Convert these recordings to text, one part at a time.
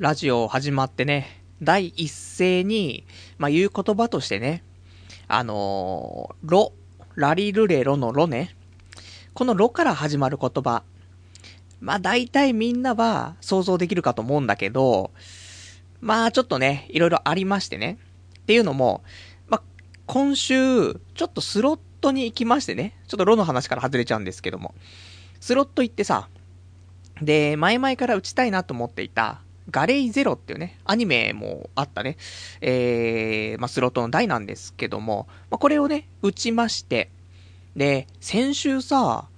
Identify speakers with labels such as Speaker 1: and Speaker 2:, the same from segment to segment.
Speaker 1: ラジオ始まってね、第一声に、まあ、言う言葉としてね、あのー、ロ、ラリルレロのロね。このロから始まる言葉。まあ、大体みんなは想像できるかと思うんだけど、まあ、ちょっとね、いろいろありましてね。っていうのも、まあ、今週、ちょっとスロットに行きましてね。ちょっとロの話から外れちゃうんですけども。スロット行ってさ、で、前々から打ちたいなと思っていた、ガレイゼロっていうね、アニメもあったね、えー、まあ、スロットの台なんですけども、まあ、これをね、打ちまして、で、先週さ、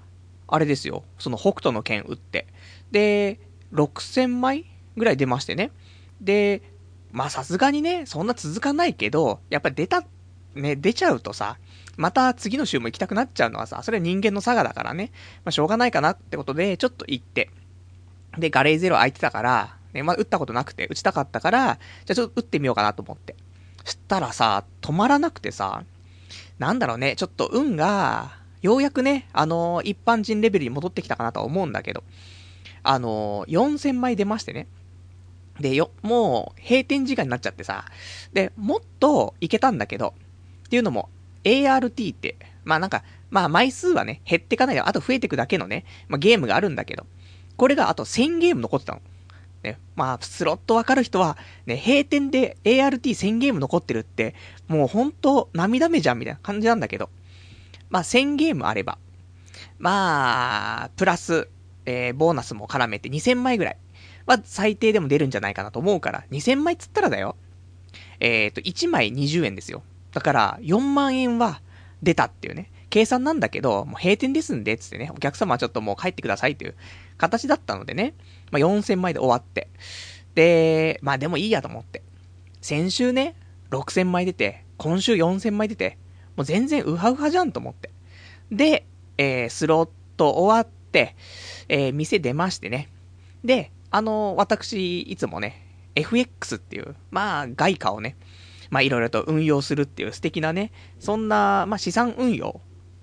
Speaker 1: あれですよ、その北斗の剣打って、で、6000枚ぐらい出ましてね。で、まあさすがにね、そんな続かないけど、やっぱり出た、ね、出ちゃうとさ、また次の週も行きたくなっちゃうのはさ、それは人間の差がだからね、まあしょうがないかなってことで、ちょっと行って、で、ガレーゼロ空いてたから、ね、まあ、打ったことなくて、打ちたかったから、じゃあちょっと打ってみようかなと思って。したらさ、止まらなくてさ、なんだろうね、ちょっと運が、ようやくね、あのー、一般人レベルに戻ってきたかなとは思うんだけど、あのー、4000枚出ましてね。で、よ、もう、閉店時間になっちゃってさ、で、もっといけたんだけど、っていうのも、ART って、まあなんか、まあ枚数はね、減ってかないで、あと増えてくだけのね、まあゲームがあるんだけど、これがあと1000ゲーム残ってたの。ね、まあ、スロットわかる人は、ね、閉店で ART1000 ゲーム残ってるって、もうほんと涙目じゃんみたいな感じなんだけど、まあ、1000ゲームあれば、まあ、プラス、えー、ボーナスも絡めて2000枚ぐらいは最低でも出るんじゃないかなと思うから、2000枚つったらだよ。えっ、ー、と、1枚20円ですよ。だから、4万円は出たっていうね。計算なんだけど、もう閉店ですんで、つってね、お客様はちょっともう帰ってくださいという形だったのでね、まあ、4000枚で終わって。で、まあでもいいやと思って。先週ね、6000枚出て、今週4000枚出て、もう全然ウハウハじゃんと思って。で、えー、スロット終わって、えー、店出ましてね。で、あの、私、いつもね、FX っていう、まあ、外貨をね、まあ、いろいろと運用するっていう素敵なね、そんな、まあ、資産運用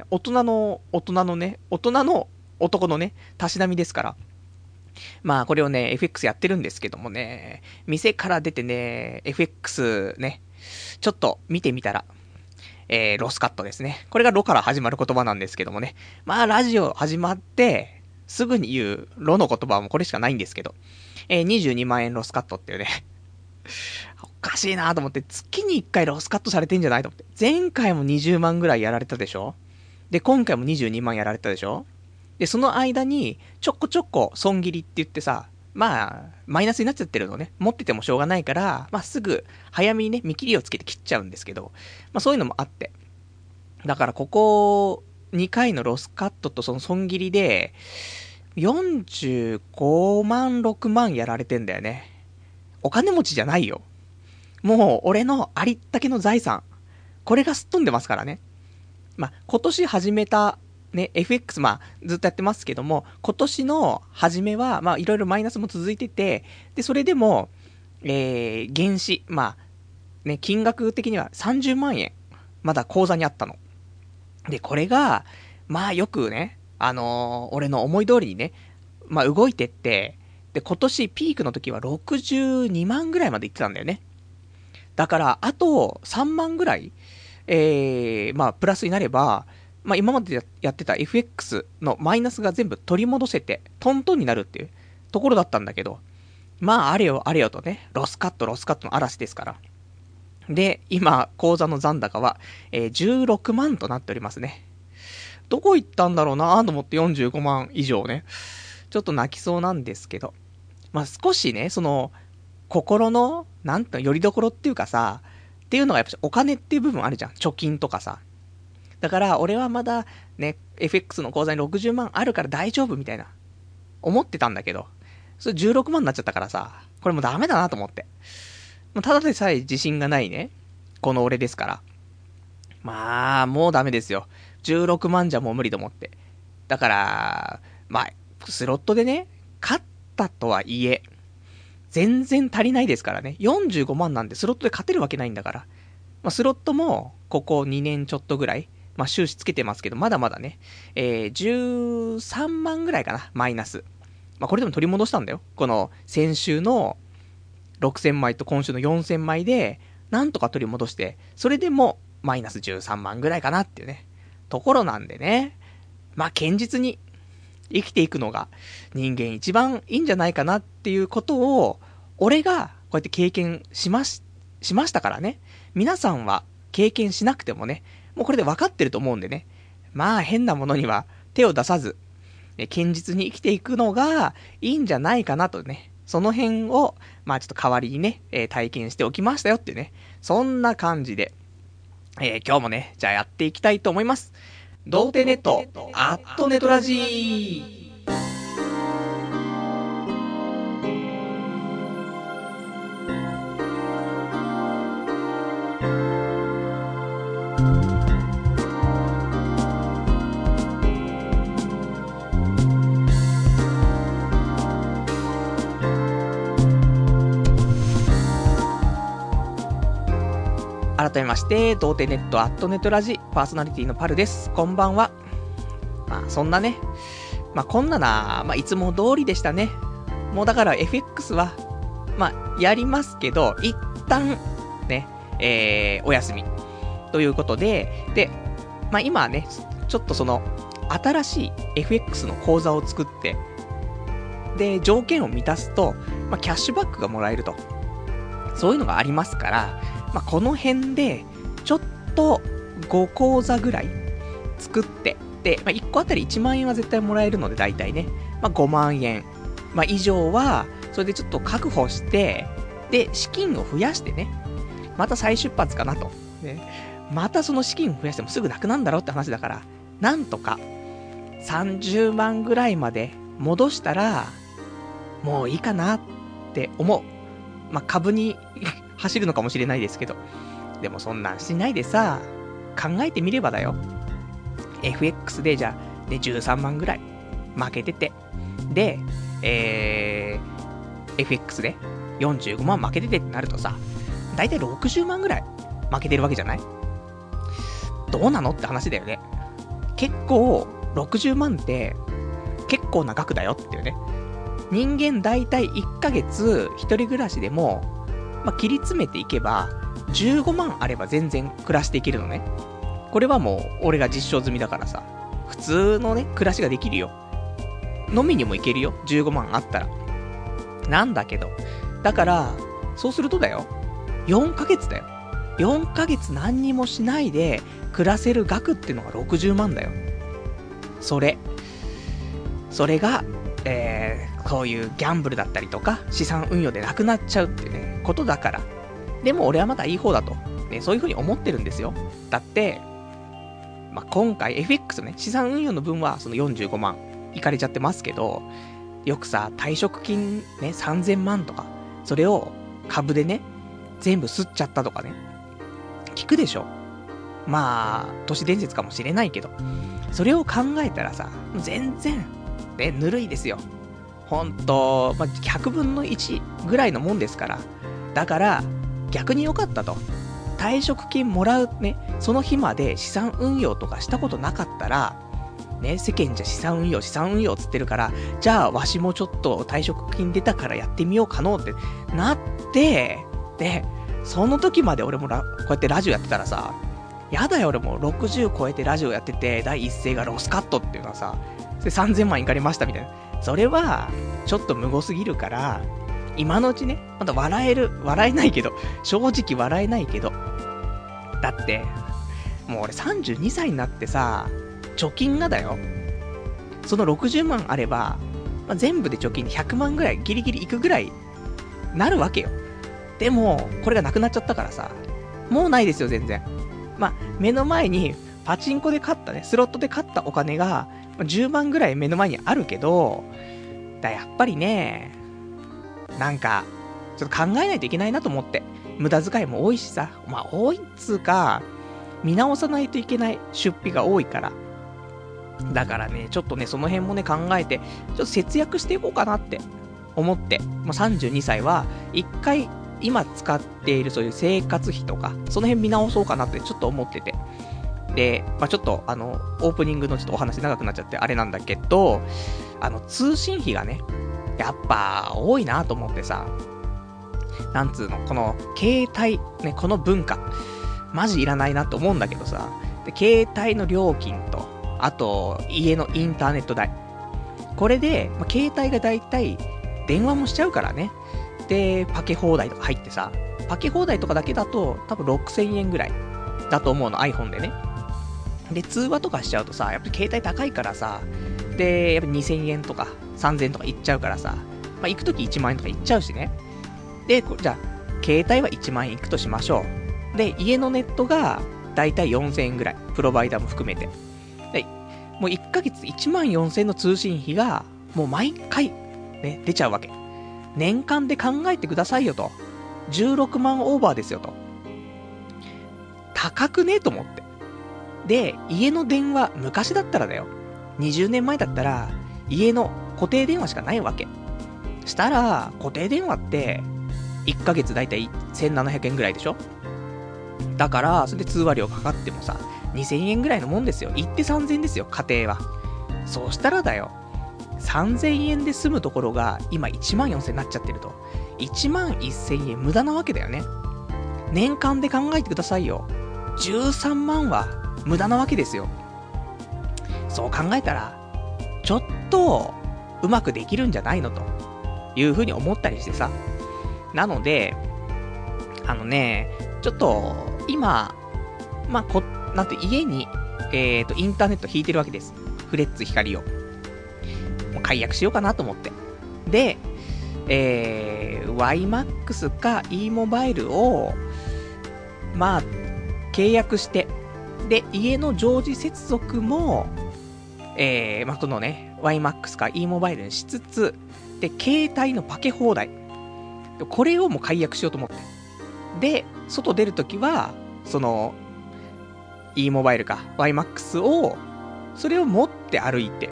Speaker 1: 大人の、大人のね、大人の男のね、たしなみですから。まあ、これをね、FX やってるんですけどもね、店から出てね、FX ね、ちょっと見てみたら、えー、ロスカットですね。これがロから始まる言葉なんですけどもね。まあ、ラジオ始まって、すぐに言うロの言葉はもうこれしかないんですけど、えー、22万円ロスカットっていうね、おかしいなと思って、月に1回ロスカットされてんじゃないと思って。前回も20万ぐらいやられたでしょ？で、今回も22万やられたでしょ？で、その間に、ちょこちょこ損切りって言ってさ、まあ、マイナスになっちゃってるのね。持っててもしょうがないから、まあすぐ、早めにね、見切りをつけて切っちゃうんですけど、まあそういうのもあって。だからここ、2回のロスカットとその損切りで、45万、6万やられてんだよね。お金持ちじゃないよ。もう、俺のありったけの財産。これがすっ飛んでますからね。まあ、今年始めた、ね、FX、まあ、ずっとやってますけども、今年の初めは、まあ、いろいろマイナスも続いてて、で、それでも、えー、原資、まあ、ね、金額的には30万円、まだ口座にあったの。で、これが、まあ、よくね、あのー、俺の思い通りにね、まあ、動いてって、で、今年ピークの時は62万ぐらいまで行ってたんだよね。だから、あと3万ぐらいえー、まあ、プラスになれば、まあ、今までやってた FX のマイナスが全部取り戻せて、トントンになるっていうところだったんだけど、まあ、あれよあれよとね、ロスカット、ロスカットの嵐ですから。で、今、口座の残高は、えー、16万となっておりますね。どこ行ったんだろうなと思って45万以上ね。ちょっと泣きそうなんですけど。まあ、少しね、その、心の、なんと、よりどころっていうかさ、っていうのがやっぱお金っていう部分あるじゃん。貯金とかさ。だから、俺はまだね、FX の口座に60万あるから大丈夫みたいな。思ってたんだけど、それ16万になっちゃったからさ、これもうダメだなと思って。もうただでさえ自信がないね。この俺ですから。まあ、もうダメですよ。16万じゃもう無理と思って。だから、まあ、スロットでね、勝ったとはいえ、全然足りないですからね。45万なんでスロットで勝てるわけないんだから。まあ、スロットも、ここ2年ちょっとぐらい、まあ、収支つけてますけど、まだまだね、えー、13万ぐらいかな、マイナス。まあ、これでも取り戻したんだよ。この、先週の、6000枚と今週の4000枚で、なんとか取り戻して、それでもマイナス13万ぐらいかなっていうね、ところなんでね。まあ、堅実に生きていくのが人間一番いいんじゃないかなっていうことを、俺がこうやって経験しまし、しましたからね。皆さんは経験しなくてもね、もうこれで分かってると思うんでね。まあ変なものには手を出さず、堅実に生きていくのがいいんじゃないかなとね。その辺を、まあちょっと代わりにね、えー、体験しておきましたよってね。そんな感じで、えー、今日もね、じゃあやっていきたいと思います。童貞ネット、アットネトラジー。改めまして、童貞ネットアットネットラジパーソナリティのパルです。こんばんは。まあ、そんなね、まあ、こんなな、まあ、いつも通りでしたね。もうだから FX は、まあ、やりますけど、一旦、ね、えー、お休み。ということで、で、まあ、今ね、ちょっとその、新しい FX の口座を作って、で、条件を満たすと、まあ、キャッシュバックがもらえると。そういうのがありますから、まあ、この辺で、ちょっと5講座ぐらい作って、で、まあ、1個あたり1万円は絶対もらえるので、大体ね、まあ、5万円、まあ、以上は、それでちょっと確保して、で、資金を増やしてね、また再出発かなと。ね、またその資金を増やしてもすぐなくなんだろうって話だから、なんとか、30万ぐらいまで戻したら、もういいかなって思う。まあ、株に走るのかもしれないですけど。でもそんなんしないでさ、考えてみればだよ。FX でじゃあ、ね、13万ぐらい負けてて。で、えー、FX で45万負けててってなるとさ、だいたい60万ぐらい負けてるわけじゃない？どうなのって話だよね。結構、60万って結構な額だよっていうね。人間大体1ヶ月一人暮らしでもまあ、切り詰めていけば、15万あれば全然暮らしていけるのね。これはもう、俺が実証済みだからさ、普通のね、暮らしができるよ。飲みにも行けるよ、15万あったら。なんだけど、だから、そうするとだよ、4ヶ月だよ。4ヶ月何にもしないで暮らせる額ってのが60万だよ。それ。それが、えー、こういうギャンブルだったりとか、資産運用でなくなっちゃうってね、ことだから。でも俺はまだいい方だと。ね、そういう風に思ってるんですよ。だって、まあ、今回 FX ね、資産運用の分はその45万いかれちゃってますけど、よくさ、退職金ね、3000万とか、それを株でね、全部吸っちゃったとかね、聞くでしょ。まあ、都市伝説かもしれないけど、それを考えたらさ、全然、ね、ぬるいですよ。ほんと、まあ、100分の1ぐらいのもんですから、だから、逆に良かったと。退職金もらうね、その日まで資産運用とかしたことなかったら、ね、世間じゃ資産運用、資産運用つってるから、じゃあわしもちょっと退職金出たからやってみようかのってなって、で、その時まで俺もこうやってラジオやってたらさ、やだよ俺も60超えてラジオやってて、第一声がロスカットっていうのはさ、それ3000万いかれましたみたいな。それは、ちょっと無謀すぎるから、今のうちね、まだ笑える、笑えないけど、正直笑えないけど。だって、もう俺32歳になってさ、貯金がだよ。その60万あれば、まあ、全部で貯金で100万ぐらい、ギリギリいくぐらい、なるわけよ。でも、これがなくなっちゃったからさ、もうないですよ、全然。まあ、目の前に、パチンコで買ったね、スロットで買ったお金が、10万ぐらい目の前にあるけど、だやっぱりね、なんか、ちょっと考えないといけないなと思って。無駄遣いも多いしさ。まあ、多いっつうか、見直さないといけない出費が多いから。だからね、ちょっとね、その辺もね、考えて、ちょっと節約していこうかなって思って、もう32歳は、一回、今使っているそういう生活費とか、その辺見直そうかなってちょっと思ってて。で、まあ、ちょっと、あの、オープニングのちょっとお話長くなっちゃってあれなんだけど、あの、通信費がね、やっぱ多いなと思ってさ。なんつうの、この、携帯、ね、この文化、マジいらないなと思うんだけどさ、で、携帯の料金と、あと、家のインターネット代。これで、まあ、携帯がだいたい、電話もしちゃうからね。で、パケ放題とか入ってさ、パケ放題とかだけだと、多分6000円ぐらいだと思うの、iPhone でね。で、通話とかしちゃうとさ、やっぱり携帯高いからさ、で、やっぱ2000円とか3000円とかいっちゃうからさ、まあ、行くとき1万円とかいっちゃうしね。で、じゃあ、携帯は1万円いくとしましょう。で、家のネットが、だいたい4000円ぐらい。プロバイダーも含めて。で、もう1ヶ月1万4000円の通信費が、もう毎回、ね、出ちゃうわけ。年間で考えてくださいよと。16万オーバーですよと。高くね？と思って。で、家の電話、昔だったらだよ。20年前だったら、家の固定電話しかないわけ。したら、固定電話って、1ヶ月だいたい1700円ぐらいでしょ？だから、それで通話料かかってもさ、2000円ぐらいのもんですよ。行って3000円ですよ、家庭は。そうしたらだよ。3000円で済むところが、今1万4000円になっちゃってると。1万1000円無駄なわけだよね。年間で考えてくださいよ。13万は無駄なわけですよ。そう考えたら、ちょっと、うまくできるんじゃないのと、いうふうに思ったりしてさ。なので、あのね、ちょっと、今、まあ、こ、なんて家に、えっ、ー、と、インターネット引いてるわけです。フレッツ光を。もう解約しようかなと思って。で、えー、YMAX か e モバイルを、まあ、契約して、で、家の常時接続も、えー、まあ、このね、YMAX か e モバイルにしつつ、で、携帯のパケ放題。これをもう解約しようと思って。で、外出るときは、その、e モバイルか YMAX を、それを持って歩いて。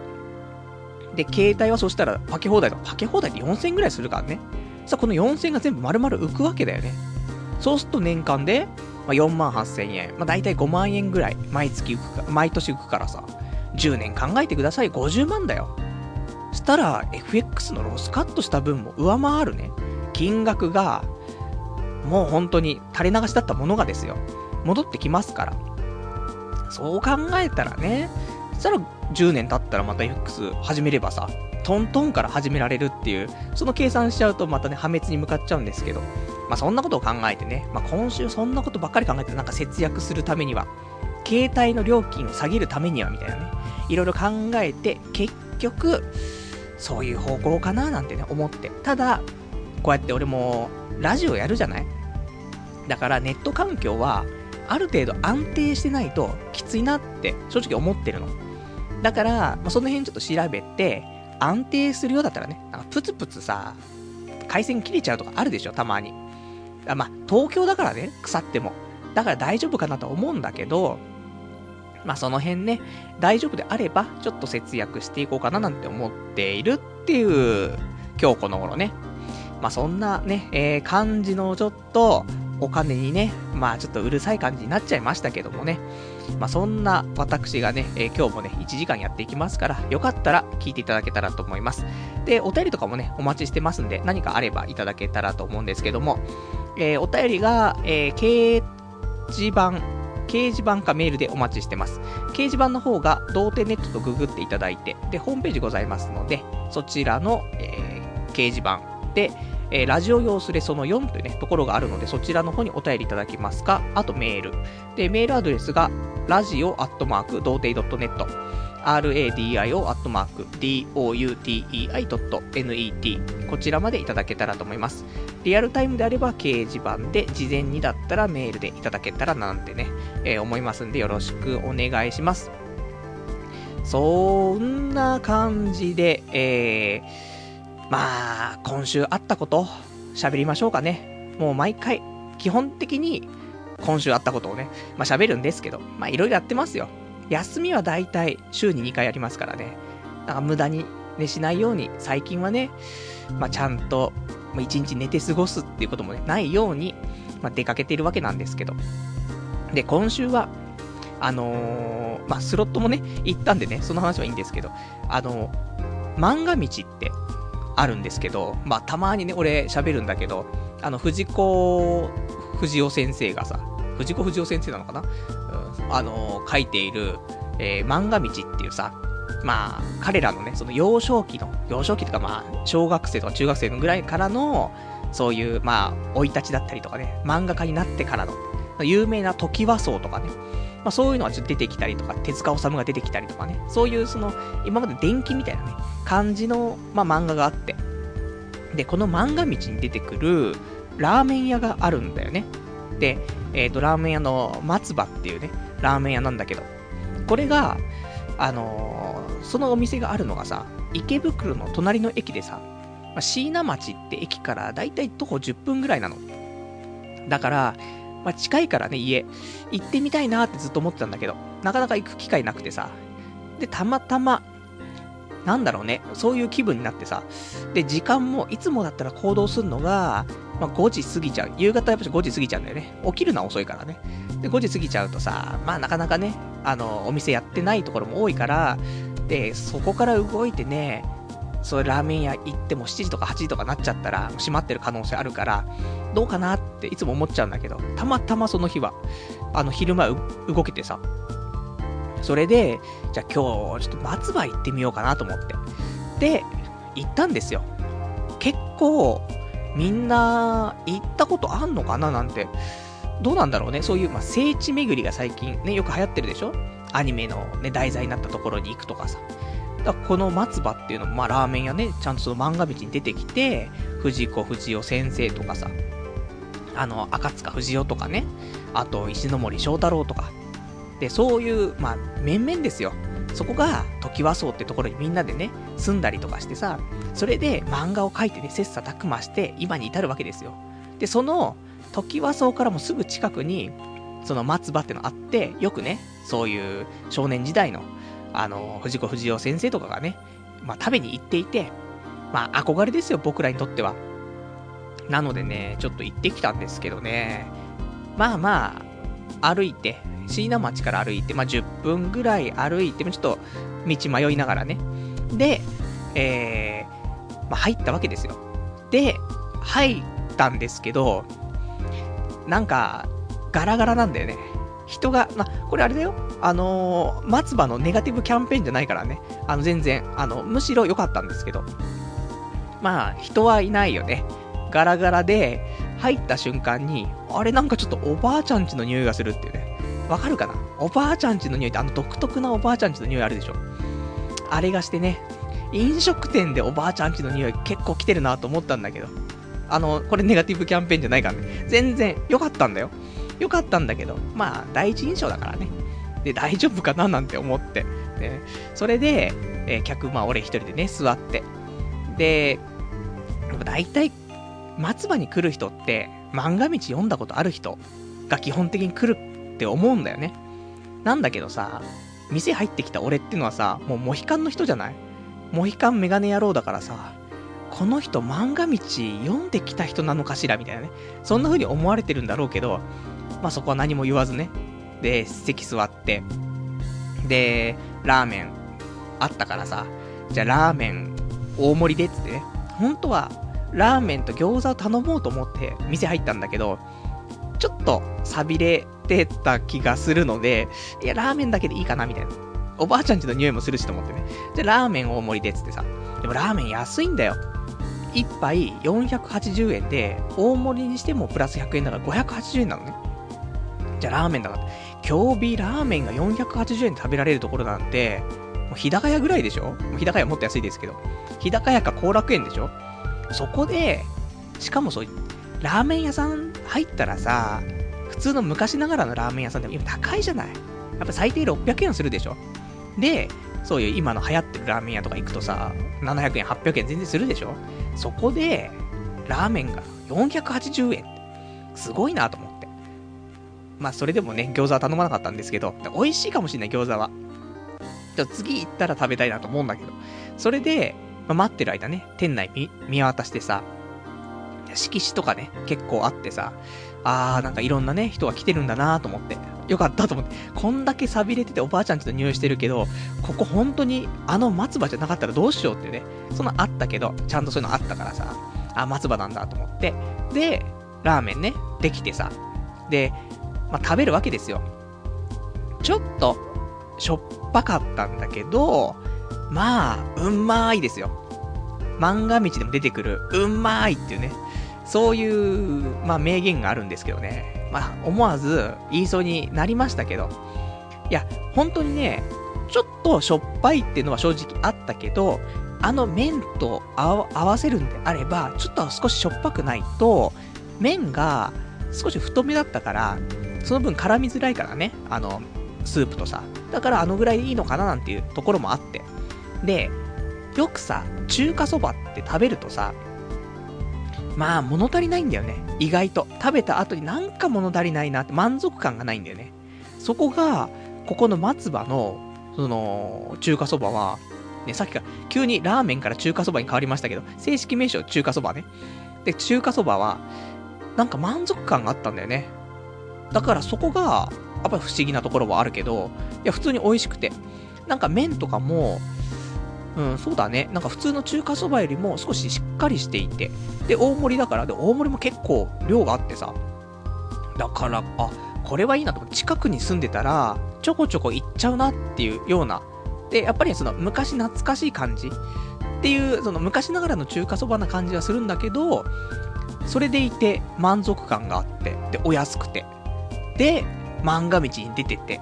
Speaker 1: で、携帯はそしたらパケ放題だ。パケ放題で4000円ぐらいするからね。さあ、この4000円が全部丸々浮くわけだよね。そうすると年間で、まあ、4万8000円。まあ、大体5万円ぐらい毎月浮くか、毎年浮くからさ。10年考えてください。50万だよ。したら、FX のロスカットした分も上回るね。金額が、もう本当に垂れ流しだったものがですよ。戻ってきますから。そう考えたらね、そしたら10年経ったらまた FX 始めればさ、トントンから始められるっていう、その計算しちゃうとまたね、破滅に向かっちゃうんですけど、まあそんなことを考えてね、まあ今週そんなことばっかり考えてなんか節約するためには、携帯の料金を下げるためにはみたいなね、いろいろ考えて、結局、そういう方向かななんてね、思って。ただ、こうやって俺も、ラジオやるじゃない？だからネット環境は、ある程度安定してないときついなって正直思ってるの。だから、まあ、その辺ちょっと調べて、安定するようだったらね、なんかプツプツさ、回線切れちゃうとかあるでしょ、たまに。あまあ、東京だからね、腐っても。だから大丈夫かなと思うんだけど、まあその辺ね、大丈夫であれば、ちょっと節約していこうかななんて思っているっていう、今日この頃ね。まあそんなね、えー、感じのちょっと、お金にね、まあちょっとうるさい感じになっちゃいましたけどもね。まあそんな私がね、えー、今日もね、1時間やっていきますから、よかったら聞いていただけたらと思います。で、お便りとかもね、お待ちしてますんで、何かあればいただけたらと思うんですけども、えー、お便りが、えー、掲示板、掲示板かメールでお待ちしてます。掲示板の方が、童貞ネットとググっていただいて、で、ホームページございますので、そちらの、えー、掲示板で、えー、ラジオ用スレその4というね、ところがあるので、そちらの方にお便りいただきますか、あとメール。で、メールアドレスが、ラジオアットマーク、童貞 .net、radio アットマーク、doutei.net、こちらまでいただけたらと思います。リアルタイムであれば掲示板で、事前にだったらメールでいただけたらなんてね、えー、思いますんで、よろしくお願いします。そんな感じで、えー、まあ、今週あったこと、喋りましょうかね。もう毎回、基本的に、今週あったことをね、まあ喋るんですけど、まあいろいろやってますよ。休みはだいたい週に2回やりますからね。なんか無駄にね、しないように、最近はね、まあちゃんと、一日寝て過ごすっていうこともね、ないように、まあ出かけているわけなんですけど。で、今週は、あのー、まあスロットもね、行ったんでね、その話はいいんですけど、あのー、漫画道って、あるんですけど、まあ、たまにね、俺喋るんだけど、あの、藤子不二雄先生がさ、藤子不二雄先生なのかな、あのー、書いている、えー、漫画道っていうさ、まあ、彼らのね、その幼少期の、幼少期とかまあ、小学生とか中学生のぐらいからの、そういう、まあ、生い立ちだったりとかね、漫画家になってからの、有名な時和荘とかね、まあそういうのがちょっと出てきたりとか、手塚治虫が出てきたりとかね、そういうその、今まで電気みたいなね、感じの、まあ漫画があって、で、この漫画道に出てくる、ラーメン屋があるんだよね。で、えっ、ー、と、ラーメン屋の松葉っていうね、ラーメン屋なんだけど、これが、あのー、そのお店があるのがさ、池袋の隣の駅でさ、ま、椎名町って駅からだいたい徒歩10分ぐらいなの。だから、まあ、近いからね、家。行ってみたいなってずっと思ってたんだけど、なかなか行く機会なくてさ。で、たまたま、なんだろうね、そういう気分になってさ。で、時間も、いつもだったら行動するのが、まあ、5時過ぎちゃう。夕方やっぱり5時過ぎちゃうんだよね。起きるのは遅いからね。で、5時過ぎちゃうとさ、まあなかなかね、あの、お店やってないところも多いから、で、そこから動いてね、そうラーメン屋行っても7時とか8時とかなっちゃったら閉まってる可能性あるから、どうかなっていつも思っちゃうんだけど、たまたまその日は、あの昼間動けてさ、それで、じゃあ今日ちょっと松葉行ってみようかなと思って。で、行ったんですよ。結構、みんな行ったことあんのかななんて。どうなんだろうね。そういう、まあ、聖地巡りが最近ね、よく流行ってるでしょ？アニメのね、題材になったところに行くとかさ。だこの松葉っていうのも、まあ、ラーメン屋ね、ちゃんとその漫画道に出てきて、藤子不二雄先生とかさ、あの、赤塚不二夫とかね、あと、石森章太郎とか、で、そういう、まあ、面々ですよ。そこが、時和荘ってところにみんなでね、住んだりとかしてさ、それで漫画を描いてね、切磋琢磨して、今に至るわけですよ。で、その、時和荘からもすぐ近くに、その松葉ってのあって、よくね、そういう少年時代のあの、藤子不二雄先生とかがね、まあ、食べに行っていて、まあ、憧れですよ、僕らにとっては。なのでね、ちょっと行ってきたんですけどね、まあまあ、歩いて、椎名町から歩いて、まあ、10分ぐらい歩いて、ちょっと道迷いながらね。で、えー、まあ、入ったわけですよ。で、入ったんですけど、なんか、ガラガラなんだよね。人が、ま、これあれだよ。あのー、松葉のネガティブキャンペーンじゃないからね。あの、全然、あの、むしろ良かったんですけど。まあ、人はいないよね。ガラガラで、入った瞬間に、あれなんかちょっとおばあちゃんちの匂いがするっていうね。わかるかな？おばあちゃんちの匂いってあの独特なおばあちゃんちの匂いあるでしょ。あれがしてね、飲食店でおばあちゃんちの匂い結構来てるなと思ったんだけど。あの、これネガティブキャンペーンじゃないからね。全然良かったんだよ。良かったんだけど、まあ、第一印象だからね。で、大丈夫かななんて思って。ね、それで、えー、客、まあ、俺一人でね、座って。で、大体、松葉に来る人って、漫画道読んだことある人が基本的に来るって思うんだよね。なんだけどさ、店入ってきた俺ってのはさ、もうモヒカンの人じゃない？モヒカンメガネ野郎だからさ、この人漫画道読んできた人なのかしらみたいなね。そんな風に思われてるんだろうけど、まあそこは何も言わずね。で、席座って、で、ラーメンあったからさ、じゃあラーメン大盛りでっつってね。本当は、ラーメンと餃子を頼もうと思って店入ったんだけど、ちょっと錆びれてた気がするので、いや、ラーメンだけでいいかなみたいな。おばあちゃんちの匂いもするしと思ってね。じゃあラーメン大盛りでっつってさ。でもラーメン安いんだよ。1杯480円で、大盛りにしてもプラス100円だから580円なのね。じゃあラーメンだから。今日日ラーメンが480円で食べられるところなんて、もう日高屋ぐらいでしょ？日高屋もっと安いですけど。日高屋か後楽園でしょ？そこで、しかもそう、ラーメン屋さん入ったらさ、普通の昔ながらのラーメン屋さんでも今高いじゃないやっぱ最低600円するでしょ？で、そういう今の流行ってるラーメン屋とか行くとさ、700円、800円全然するでしょ？そこで、ラーメンが480円。すごいなと思って。まあ、それでもね、餃子は頼まなかったんですけど、美味しいかもしれない、餃子は。じゃ次行ったら食べたいなと思うんだけど。それで、まあ、待ってる間ね、店内見、見渡してさ、色紙とかね、結構あってさ、あー、なんかいろんなね、人が来てるんだなと思って。よかったと思って。こんだけ錆びれてておばあちゃんちと匂いしてるけど、ここ本当にあの松葉じゃなかったらどうしようってね、そんなあったけど、ちゃんとそういうのあったからさ、あ、松葉なんだと思って。で、ラーメンね、できてさ。で、まあ、食べるわけですよ。ちょっと、しょっぱかったんだけど、まあ、うんまーいですよ。漫画道でも出てくる、うんまーいっていうね、そういう、まあ、名言があるんですけどね。まあ、思わず言いそうになりましたけど。いや、本当にね、ちょっとしょっぱいっていうのは正直あったけど、あの麺と合わせるんであれば、ちょっと少ししょっぱくないと、麺が少し太めだったから、その分絡みづらいからね、あの、スープとさ。だからあのぐらいでいいのかななんていうところもあって。で、よくさ、中華そばって食べるとさ、まあ物足りないんだよね。意外と。食べた後になんか物足りないなって満足感がないんだよね。そこが、ここの松葉の、その、中華そばは、ね、さっきから急にラーメンから中華そばに変わりましたけど、正式名称中華そばね。で、中華そばは、なんか満足感があったんだよね。だからそこが、やっぱり不思議なところはあるけど、いや、普通に美味しくて。なんか麺とかも、うん、そうだね。なんか普通の中華そばよりも少ししっかりしていて。で、大盛りだから、で、大盛りも結構量があってさ。だから、あ、これはいいなと思って。近くに住んでたら、ちょこちょこ行っちゃうなっていうような。で、やっぱりその昔懐かしい感じっていう、その昔ながらの中華そばな感じはするんだけど、それでいて満足感があって、で、お安くて。で、漫画道に出てて、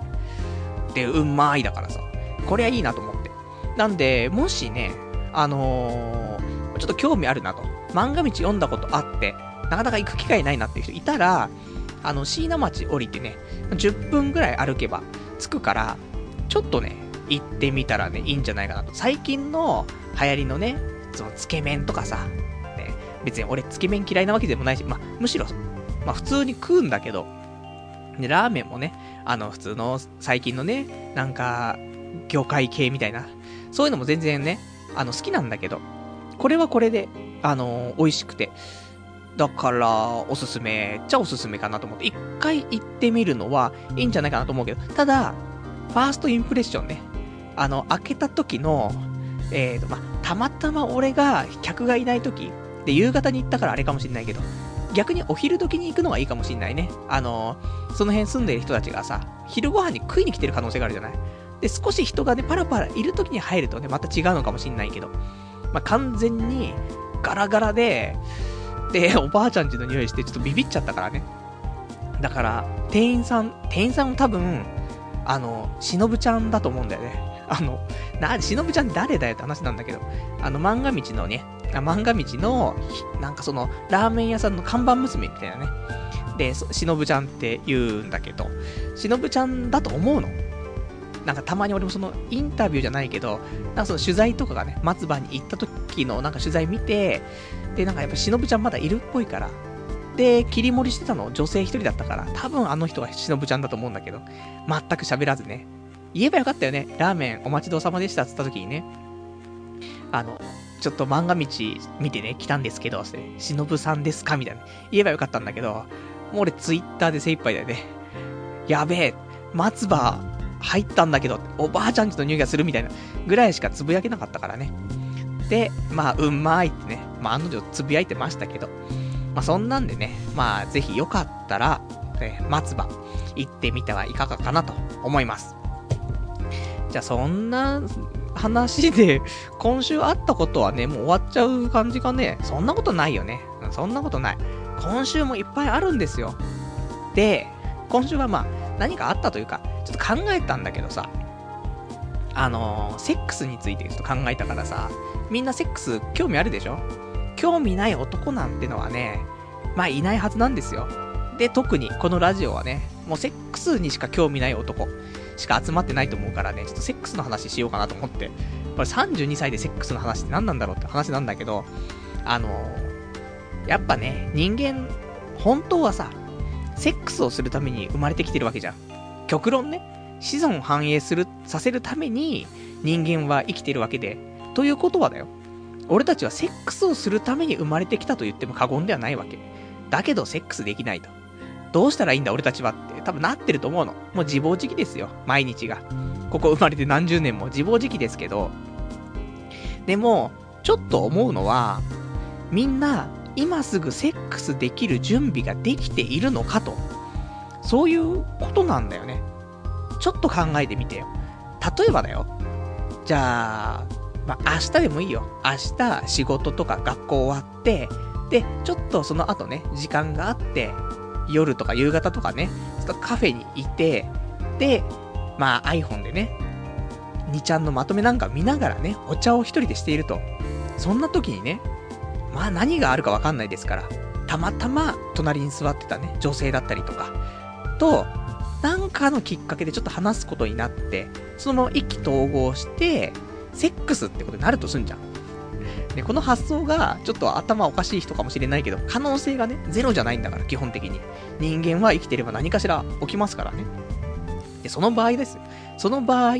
Speaker 1: で、うんまいだからさ、これはいいなと思って。なんで、もしね、あのー、ちょっと興味あるなと。漫画道読んだことあって、なかなか行く機会ないなっていう人いたら、あの、椎名町降りてね、10分ぐらい歩けば着くから、ちょっとね、行ってみたらね、いいんじゃないかなと。最近の流行りのね、そのつけ麺とかさ、ね、別に俺つけ麺嫌いなわけでもないし、まあ、むしろ、まあ普通に食うんだけど、で、ラーメンもね、あの、普通の最近のね、なんか、魚介系みたいな、そういうのも全然ね、あの、好きなんだけど、これはこれで、あの美味しくて、だから、おすすめっちゃおすすめかなと思って、一回行ってみるのはいいんじゃないかなと思うけど、ただ、ファーストインプレッションね、あの、開けた時の、えーと、またまたま俺が客がいない時、で、夕方に行ったからあれかもしんないけど、逆にお昼時に行くのはいいかもしんないね。あのその辺住んでる人たちがさ、昼ご飯に食いに来てる可能性があるじゃない。で、少し人がね、パラパラいる時に入るとね、また違うのかもしんないけど、まあ、完全にガラガラで、で、おばあちゃんちの匂いしてちょっとビビっちゃったからね。だから、店員さん、店員さんも多分、あの、しのぶちゃんだと思うんだよね。あの、な、しのぶちゃん誰だよって話なんだけど、あの、漫画道のね、漫画道の、なんかその、ラーメン屋さんの看板娘みたいなね。で、しのぶちゃんって言うんだけど、しのぶちゃんだと思うのなんかたまに俺もそのインタビューじゃないけど、なんかその取材とかがね、松葉に行った時のなんか取材見て、で、なんかやっぱしのぶちゃんまだいるっぽいから、で、切り盛りしてたの女性一人だったから、多分あの人がしのぶちゃんだと思うんだけど、全く喋らずね、言えばよかったよね、ラーメンお待ちどうさまでしたっつった時にね、あの、ちょっと漫画道見てね、来たんですけど、しのぶさんですかみたいな。言えばよかったんだけど、もう俺ツイッターで精一杯だよね。やべえ、松葉入ったんだけど、おばあちゃんちの匂いがするみたいなぐらいしかつぶやけなかったからね。で、まあ、うんまいってね、まあ、案の定つぶやいてましたけど、まあ、そんなんでね、まあ、ぜひよかったら、ね、松葉行ってみてはいかがかなと思います。じゃあ、そんな話で、今週あったことはね、もう終わっちゃう感じかね。そんなことないよね。そんなことない。今週もいっぱいあるんですよ。で、今週はまあ、何かあったというか、ちょっと考えたんだけどさ、あのー、セックスについてちょっと考えたからさ、みんなセックス興味あるでしょ？興味ない男なんてのはね、まあいないはずなんですよ。で、特にこのラジオはね、もうセックスにしか興味ない男。しか集まってないと思うからね、ちょっとセックスの話しようかなと思って。これ32歳でセックスの話って何なんだろうって話なんだけど、あのー、やっぱね、人間、本当はさ、セックスをするために生まれてきてるわけじゃん。極論ね、子孫を繁栄する、させるために人間は生きてるわけで、ということはだよ。俺たちはセックスをするために生まれてきたと言っても過言ではないわけ。だけどセックスできないと。どうしたらいいんだ俺たちはって多分なってると思うの。もう自暴自棄ですよ。毎日が。ここ生まれて何十年も自暴自棄ですけど。でも、ちょっと思うのは、みんな今すぐセックスできる準備ができているのかと。そういうことなんだよね。ちょっと考えてみてよ。例えばだよ。じゃあ、まあ、明日でもいいよ。明日仕事とか学校終わって、で、ちょっとその後ね、時間があって、夜とか夕方とかね、ちょっとカフェにいて、で、まあ iPhone でね、2ちゃんのまとめなんか見ながらね、お茶を一人でしていると。そんな時にね、まあ何があるかわかんないですから、たまたま隣に座ってたね、女性だったりとか、と、なんかのきっかけでちょっと話すことになって、そのまま意気投合して、セックスってことになるとすんじゃん。で、この発想が、ちょっと頭おかしい人かもしれないけど、可能性がね、ゼロじゃないんだから、基本的に。人間は生きてれば何かしら起きますからね。で、その場合です。その場合、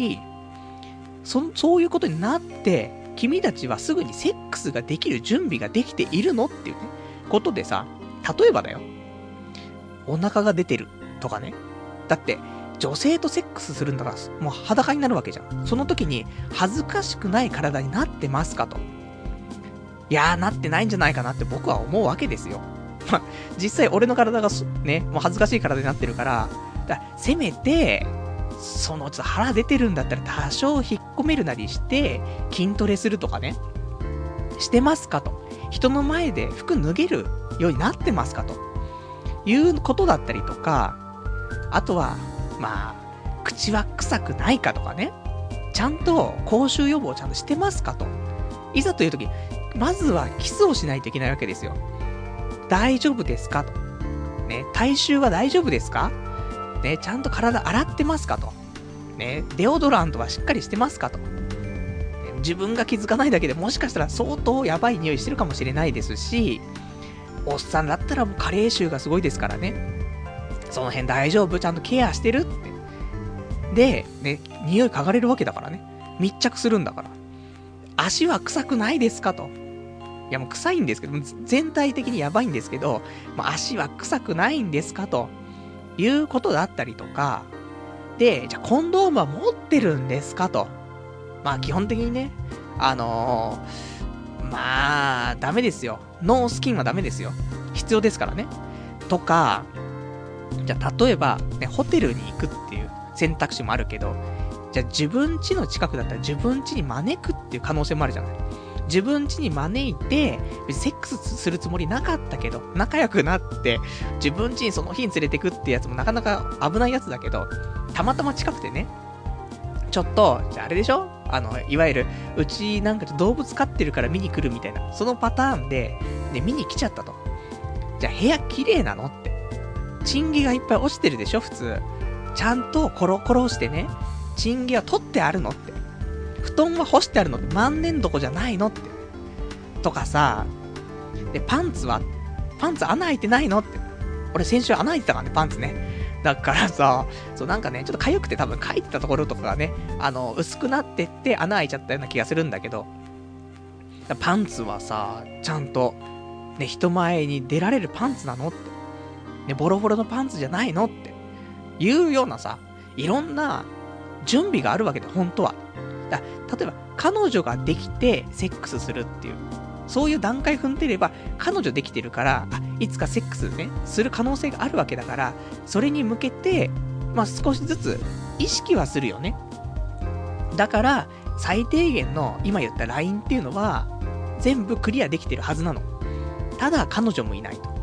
Speaker 1: そ、そういうことになって、君たちはすぐにセックスができる準備ができているのっていうね、ことでさ、例えばだよ。お腹が出てるとかね。だって、女性とセックスするんだから、もう裸になるわけじゃん。その時に、恥ずかしくない体になってますかと。いやー、なってないんじゃないかなって僕は思うわけですよ。ま実際俺の体がね、もう恥ずかしい体になってるから、だからせめて、そのち腹出てるんだったら多少引っ込めるなりして、筋トレするとかね、してますかと。人の前で服脱げるようになってますかと。いうことだったりとか、あとは、まあ、口は臭くないかとかね。ちゃんと口臭予防ちゃんとしてますかと。いざという時、まずはキスをしないといけないわけですよ。大丈夫ですかと。ね、体臭は大丈夫ですかね、ちゃんと体洗ってますかと。ね、デオドラントはしっかりしてますかと。自分が気づかないだけでもしかしたら相当やばい匂いしてるかもしれないですし、おっさんだったらもう加齢臭がすごいですからね。その辺大丈夫ちゃんとケアしてるって。で、ね、匂い嗅がれるわけだからね。密着するんだから。足は臭くないですかと。いやもう臭いんですけど、全体的にやばいんですけど、ま、足は臭くないんですかということだったりとか、で、じゃあコンドームは持ってるんですかと。まあ基本的にね、あのー、まあ、ダメですよ。ノースキンはダメですよ。必要ですからね。とか、じゃあ例えば、ね、ホテルに行くっていう選択肢もあるけど、じゃあ自分家の近くだったら自分家に招くっていう可能性もあるじゃない。自分家に招いて、セックスするつもりなかったけど、仲良くなって、自分家にその日に連れてくってやつもなかなか危ないやつだけど、たまたま近くてね、ちょっと、じゃああれでしょ？あの、いわゆる、うちなんか動物飼ってるから見に来るみたいな、そのパターンで、ね、見に来ちゃったと。じゃあ部屋綺麗なのって。チンゲがいっぱい落ちてるでしょ？普通。ちゃんとコロコロしてね、チンゲは取ってあるのって。布団は干してあるのって万年床じゃないのって。とかさ、で、パンツは、パンツ穴開いてないのって。俺先週穴開いてたからね、パンツね。だからさ、そうなんかね、ちょっと痒くて多分書いてたところとかがね、あの、薄くなってって穴開いちゃったような気がするんだけど、パンツはさ、ちゃんと、ね、人前に出られるパンツなのって。ね、ボロボロのパンツじゃないのっていうようなさ、いろんな準備があるわけで、本当は。だ例えば、彼女ができてセックスするっていう、そういう段階踏んでれば、彼女できてるから、あ、いつかセックスね、する可能性があるわけだから、それに向けて、まあ、少しずつ意識はするよね。だから、最低限の今言った LINE っていうのは、全部クリアできてるはずなの。ただ、彼女もいないと。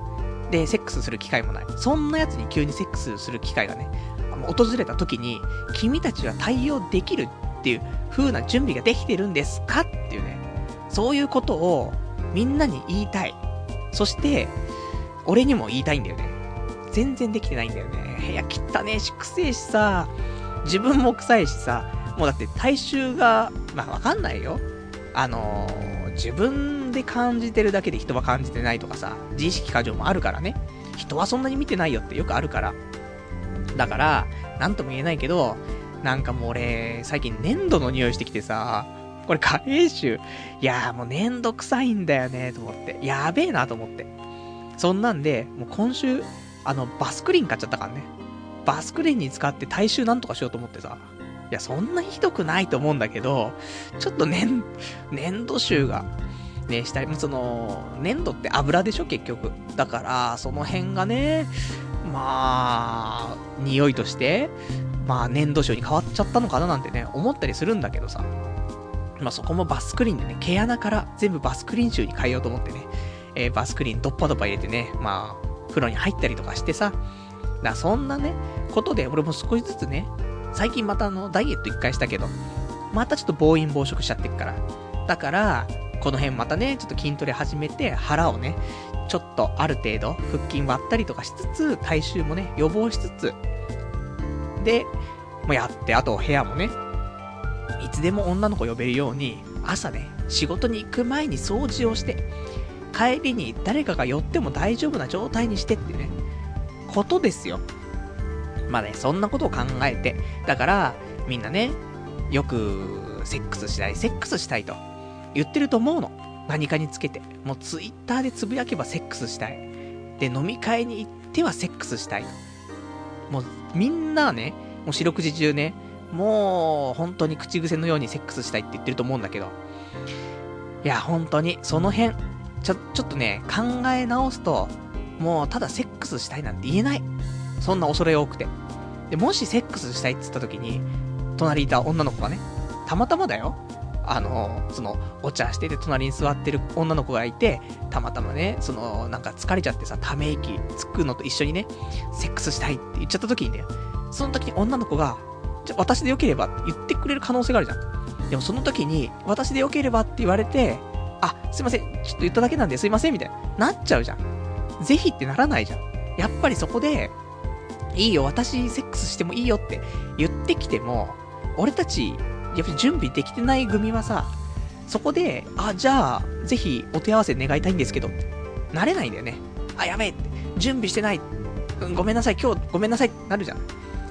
Speaker 1: で、セックスする機会もない。そんな奴に急にセックスする機会がね、訪れた時に、君たちは対応できるっていう風な準備ができてるんですかっていうね、そういうことをみんなに言いたい。そして、俺にも言いたいんだよね。全然できてないんだよね。部屋汚ねえし、くせえしさ、自分も臭いしさ、もうだって体臭が、まあわかんないよ。あのー、自分で感じてるだけで人は感じてないとかさ、自意識過剰もあるからね。人はそんなに見てないよってよくあるから。だから、なんとも言えないけど、なんかもう俺、最近粘土の匂いしてきてさ、これ加齢臭？いやーもうめんどくさいんだよね、と思って。やべえなと思って。そんなんで、もう今週、あの、バスクリーン買っちゃったからね。バスクリーンに使って体臭なんとかしようと思ってさ。いや、そんなひどくないと思うんだけど、ちょっと粘、粘土臭が、ね、したり、その、粘土って油でしょ、結局。だから、その辺がね、まあ、匂いとして、まあ、粘土臭に変わっちゃったのかななんてね、思ったりするんだけどさ。まあ、そこもバスクリーンでね、毛穴から全部バスクリーン臭に変えようと思ってね、えー、バスクリーンドッパドッパ入れてね、まあ、風呂に入ったりとかしてさ、だそんなね、ことで俺も少しずつね、最近またあの、ダイエット一回したけど、またちょっと暴飲暴食しちゃってっから。だから、この辺またね、ちょっと筋トレ始めて、腹をね、ちょっとある程度、腹筋割ったりとかしつつ、体臭もね、予防しつつ、で、もうやって、あと部屋もね、いつでも女の子呼べるように、朝ね、仕事に行く前に掃除をして、帰りに誰かが寄っても大丈夫な状態にしてってね、ことですよ。まあね、そんなことを考えて、だから、みんなね、よく、セックスしたい、セックスしたいと言ってると思うの。何かにつけて。もうツイッターでつぶやけばセックスしたい。で、飲み会に行ってはセックスしたいと。もう、みんなね、もう四六時中ね、もう、本当に口癖のようにセックスしたいって言ってると思うんだけど。いや、本当に、その辺、ちょ、ちょっとね、考え直すと、もう、ただセックスしたいなんて言えない。そんな恐れ多くて。で、もしセックスしたいって言った時に、隣いた女の子がね、たまたまだよ。あの、その、お茶してて隣に座ってる女の子がいて、たまたまね、その、なんか疲れちゃってさ、ため息つくのと一緒にね、セックスしたいって言っちゃった時にね、その時に女の子が、じゃ、私でよければって言ってくれる可能性があるじゃん。でもその時に、私でよければって言われて、あ、すいません、ちょっと言っただけなんですいません、みたいな、なっちゃうじゃん。ぜひってならないじゃん。やっぱりそこで、いいよ、私セックスしてもいいよって言ってきても、俺たち、やっぱり準備できてない組はさ、そこで、あ、じゃあ、ぜひお手合わせ願いたいんですけど、なれないんだよね。あ、やべえ、準備してない。うん、ごめんなさい、今日ごめんなさいってなるじゃん。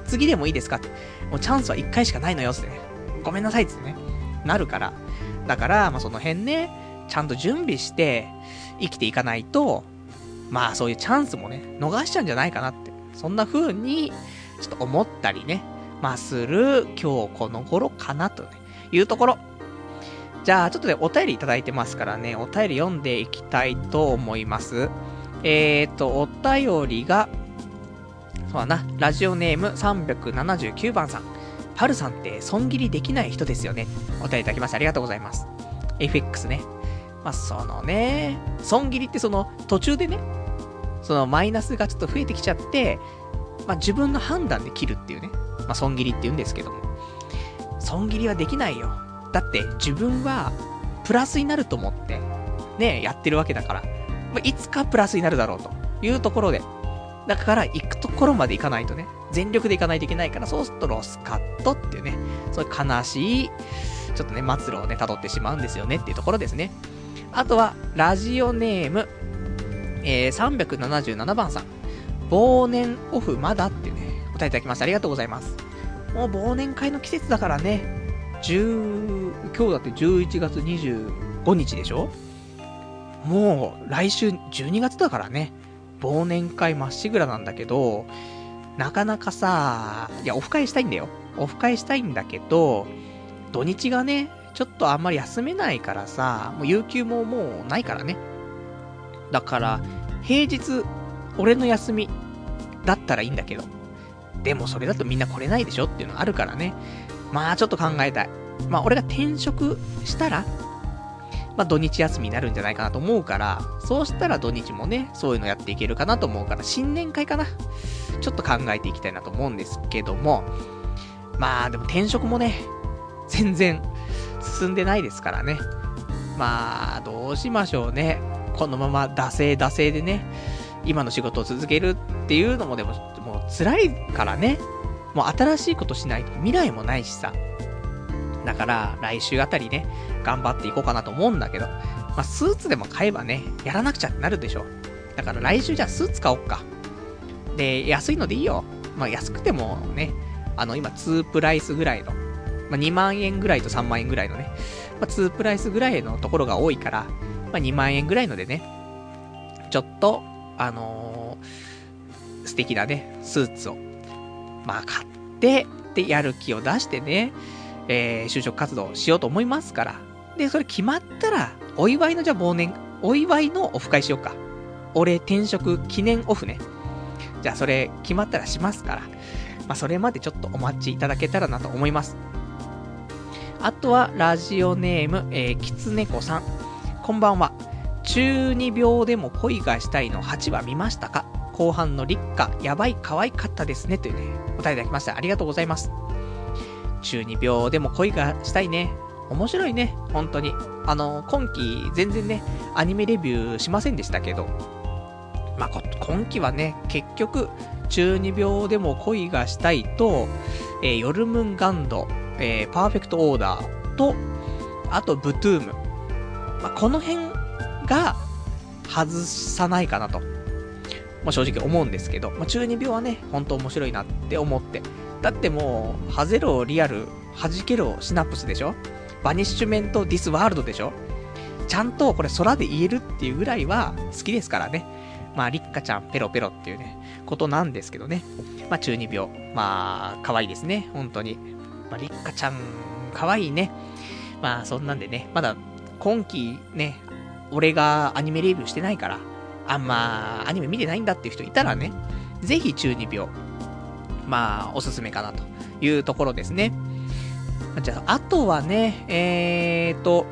Speaker 1: 次でもいいですかって。もうチャンスは1回しかないのよってね。ごめんなさいってね。なるから。だから、まあその辺ね、ちゃんと準備して、生きていかないと、まあそういうチャンスもね、逃しちゃうんじゃないかなって。そんな風に、ちょっと思ったりね、まあ、する今日この頃かなと、いうところ。じゃあ、ちょっとね、お便りいただいてますからね、お便り読んでいきたいと思います。えーと、お便りが、そうだな、ラジオネーム379番さん。はるさんって損切りできない人ですよね。お便りいただきましてありがとうございます。FX ね。まあ、そのね、損切りってその途中でね、そのマイナスがちょっと増えてきちゃって、まあ、自分の判断で切るっていうね、まあ、損切りって言うんですけども、損切りはできないよ。だって自分はプラスになると思って、ね、やってるわけだから、まあ、いつかプラスになるだろうと。いうところで、だから行くところまで行かないとね、全力で行かないといけないから、そうするとロスカットっていうね、そういう悲しい、ちょっとね、末路をね、辿ってしまうんですよねっていうところですね。あとは、ラジオネーム、えー、377番さん。忘年オフまだっていうね、答えいただきましてありがとうございます。もう忘年会の季節だからね、10、今日だって11月25日でしょ？もう来週12月だからね、忘年会まっしぐらなんだけど、なかなかさ、いや、オフ会したいんだよ。オフ会したいんだけど、土日がね、ちょっとあんまり休めないからさ、もう有給ももうないからね。だから、平日、俺の休みだったらいいんだけど。でもそれだとみんな来れないでしょっていうのがあるからね。まあちょっと考えたい。まあ俺が転職したら、まあ土日休みになるんじゃないかなと思うから、そうしたら土日もね、そういうのやっていけるかなと思うから、新年会かな。ちょっと考えていきたいなと思うんですけども、まあでも転職もね、全然進んでないですからね。まあ、どうしましょうね。このまま惰性惰性でね、今の仕事を続けるっていうのもでも、もう辛いからね。もう新しいことしないと未来もないしさ。だから、来週あたりね、頑張っていこうかなと思うんだけど、まあ、スーツでも買えばね、やらなくちゃってなるでしょ。だから来週じゃあスーツ買おっか。で、安いのでいいよ。まあ、安くてもね、あの、今2プライスぐらいの、まあ、2万円ぐらいと3万円ぐらいのね、あ、2プライスぐらいのところが多いから、まあ、2万円ぐらいのでね、ちょっと、あのー、素敵なね、スーツを、まあ、買って、で、やる気を出してね、えー、就職活動しようと思いますから。で、それ決まったら、お祝いのじゃあ忘年、お祝いのオフ会しようか。俺転職記念オフね。じゃあそれ決まったらしますから。まあそれまでちょっとお待ちいただけたらなと思います。あとは、ラジオネーム、えー、きつねこさん。こんばんは。中二病でも恋がしたいの8話見ましたか？後半の立花、やばい可愛かったですね。というね、お答えいただきました。ありがとうございます。中二病でも恋がしたいね。面白いね。本当に。あの、今期全然ね、アニメレビューしませんでしたけど、まあ、今期はね、結局、中二病でも恋がしたいと、えー、ヨルムンガンド、えー、パーフェクトオーダーと、あと、ブトゥーム。まあ、この辺が、外さないかなと。まあ、正直思うんですけど、まあ、中二病はね、ほんと面白いなって思って。だってもう、爆ぜろリアル、弾けろシナプスでしょ？バニッシュメントディスワールドでしょ？ちゃんとこれ空で言えるっていうぐらいは好きですからね。まあ、六花ちゃんペロペロっていうね、ことなんですけどね。まあ、中二病。まあ、可愛いですね。本当に。まあ、リッカちゃん、可愛いね。まあ、そんなんでね、まだ、今期ね、俺がアニメレビューしてないから、あんま、アニメ見てないんだっていう人いたらね、ぜひ中二病。まあ、おすすめかなというところですね。じゃあ、あとはね、えーと、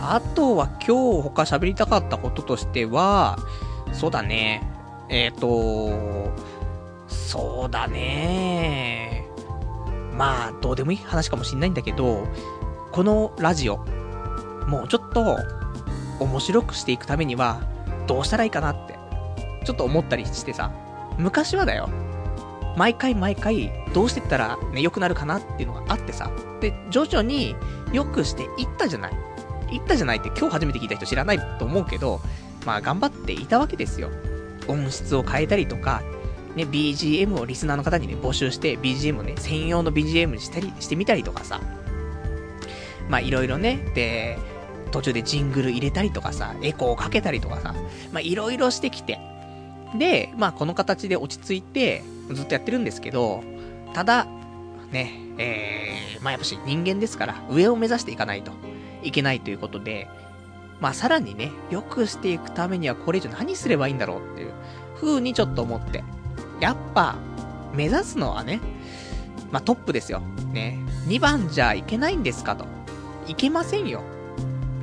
Speaker 1: あとは今日他喋りたかったこととしては、そうだね、えーと、そうだね、まあ、どうでもいい話かもしんないんだけど、このラジオ、もうちょっと面白くしていくためには、どうしたらいいかなって、ちょっと思ったりしてさ、昔はだよ、毎回毎回、どうしてったらね、良くなるかなっていうのがあってさ。で、徐々に良くしていったじゃない。いったじゃないって今日初めて聞いた人知らないと思うけど、まあ頑張っていたわけですよ。音質を変えたりとか、ね、BGM をリスナーの方にね、募集して、BGM をね、専用の BGM にしたり、してみたりとかさ。まあいろいろね、で、途中でジングル入れたりとかさ、エコーをかけたりとかさ、まあいろいろしてきて。で、まあこの形で落ち着いて、ずっとやってるんですけど、ただ、ね、えー、まあやっぱし人間ですから、上を目指していかないといけないということで、まあさらにね、良くしていくためにはこれ以上何すればいいんだろうっていう風にちょっと思って。やっぱ、目指すのはね、まあトップですよ。ね。2番じゃいけないんですかと。いけませんよ。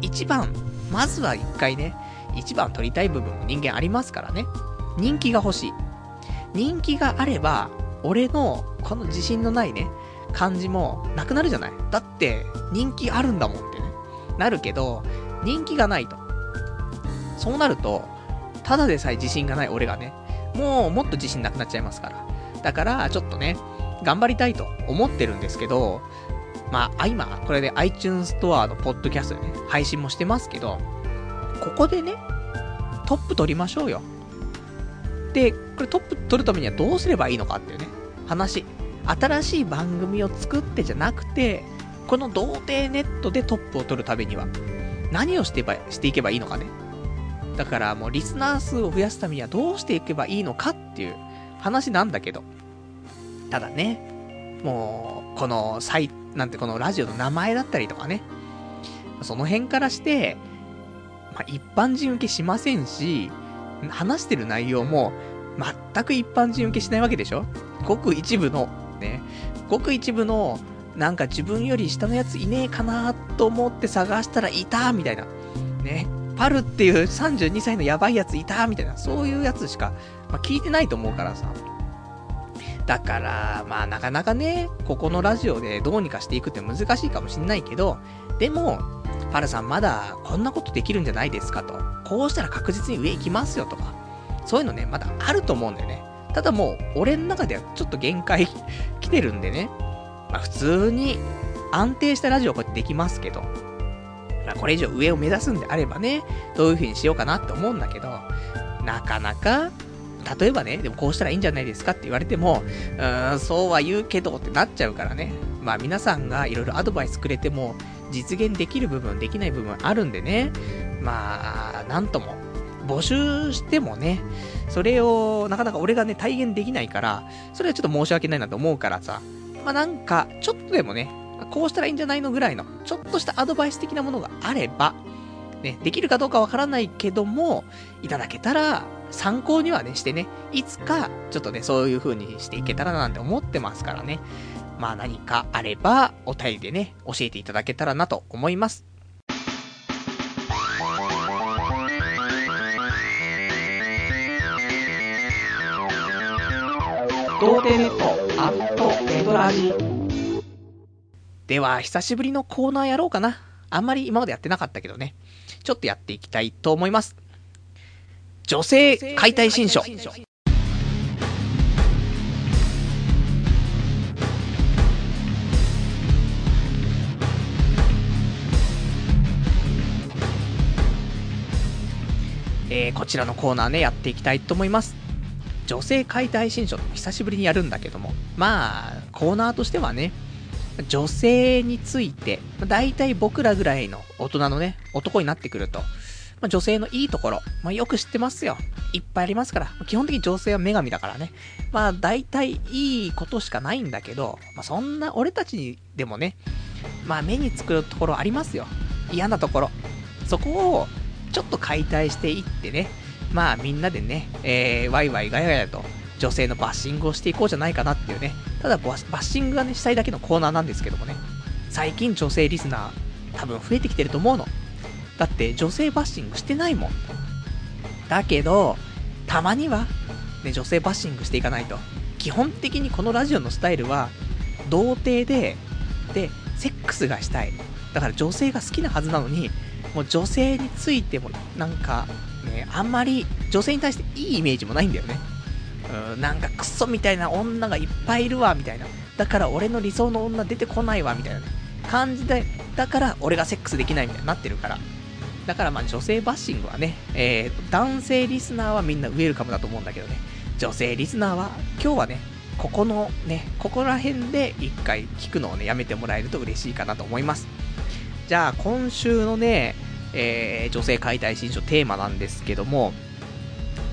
Speaker 1: 1番、まずは1回ね、1番取りたい部分も人間ありますからね。人気が欲しい。人気があれば、俺のこの自信のないね、感じもなくなるじゃないだって、人気あるんだもんってね。なるけど、人気がないと。そうなると、ただでさえ自信がない俺がね、もうもっと自信なくなっちゃいますから。だから、ちょっとね、頑張りたいと思ってるんですけど、まあ、今、これで iTunes ストアのポッドキャストでね、配信もしてますけど、ここでね、トップ取りましょうよ。で、これトップ取るためにはどうすればいいのかっていうね、話。新しい番組を作ってじゃなくて、この童貞ネットでトップを取るためには、何をしてばしていけばいいのかね。だからもうリスナー数を増やすためにはどうしていけばいいのかっていう話なんだけど。ただね、もう、このサイト、なんてこのラジオの名前だったりとかね、その辺からして、まあ、一般人受けしませんし、話してる内容も、全く一般人受けしないわけでしょ？ごく一部の、ね、ごく一部の、なんか自分より下のやついねえかなと思って探したらいたみたいな。ね。パルっていう32歳のやばいやついたみたいな。そういうやつしか、まあ、聞いてないと思うからさ。だから、まあなかなかね、ここのラジオでどうにかしていくって難しいかもしんないけど、でも、パルさんまだこんなことできるんじゃないですかと。こうしたら確実に上行きますよとか。そういうのね、まだあると思うんだよね。ただもう、俺の中ではちょっと限界 来てるんでね。まあ普通に安定したラジオこうやってできますけど。これ以上上を目指すんであればね、どういう風にしようかなって思うんだけど、なかなか、例えばね、でもこうしたらいいんじゃないですかって言われても、うーん、そうは言うけどってなっちゃうからね。まあ皆さんがいろいろアドバイスくれても、実現できる部分、できない部分あるんでね。まあ、なんとも。募集してもね、それをなかなか俺がね、体現できないから、それはちょっと申し訳ないなと思うからさ。まあなんか、ちょっとでもね、こうしたらいいんじゃないのぐらいの、ちょっとしたアドバイス的なものがあれば、ね、できるかどうかわからないけども、いただけたら、参考にはね、してね、いつか、ちょっとね、そういう風にしていけたらななんて思ってますからね。まあ何かあれば、お便りでね、教えていただけたらなと思います。童貞ネットアットネトラジでは、久しぶりのコーナーやろうかな。あんまり今までやってなかったけどね。ちょっとやっていきたいと思います。女性解体新書。えー、こちらのコーナーね、やっていきたいと思います。女性解体新書久しぶりにやるんだけども、まあ、コーナーとしてはね、女性について、大体僕らぐらいの大人のね、男になってくると、まあ、女性のいいところ、まあ、よく知ってますよ。いっぱいありますから。基本的に女性は女神だからね。まあ、大体いいことしかないんだけど、まあ、そんな俺たちにでもね、まあ、目につくところありますよ。嫌なところ。そこを、ちょっと解体していってね、まあ、みんなでね、えー、ワイワイガヤガヤと、女性のバッシングをしていこうじゃないかなっていうね。ただ、バッシングがね、したいだけのコーナーなんですけどもね。最近女性リスナー、多分増えてきてると思うの。だって女性バッシングしてないもん。だけど、たまには、ね、女性バッシングしていかないと。基本的にこのラジオのスタイルは、童貞で、で、セックスがしたい。だから女性が好きなはずなのに、もう女性についても、なんか、ね、あんまり女性に対していいイメージもないんだよね。なんかクソみたいな女がいっぱいいるわ、みたいな。だから俺の理想の女出てこないわ、みたいな。感じで、だから俺がセックスできないみたいになってるから。だからまあ女性バッシングはね、えー、男性リスナーはみんなウェルカムだと思うんだけどね、女性リスナーは今日はね、ここのね、ここら辺で一回聞くのをね、やめてもらえると嬉しいかなと思います。じゃあ今週のね、えー、女性解体新書テーマなんですけども、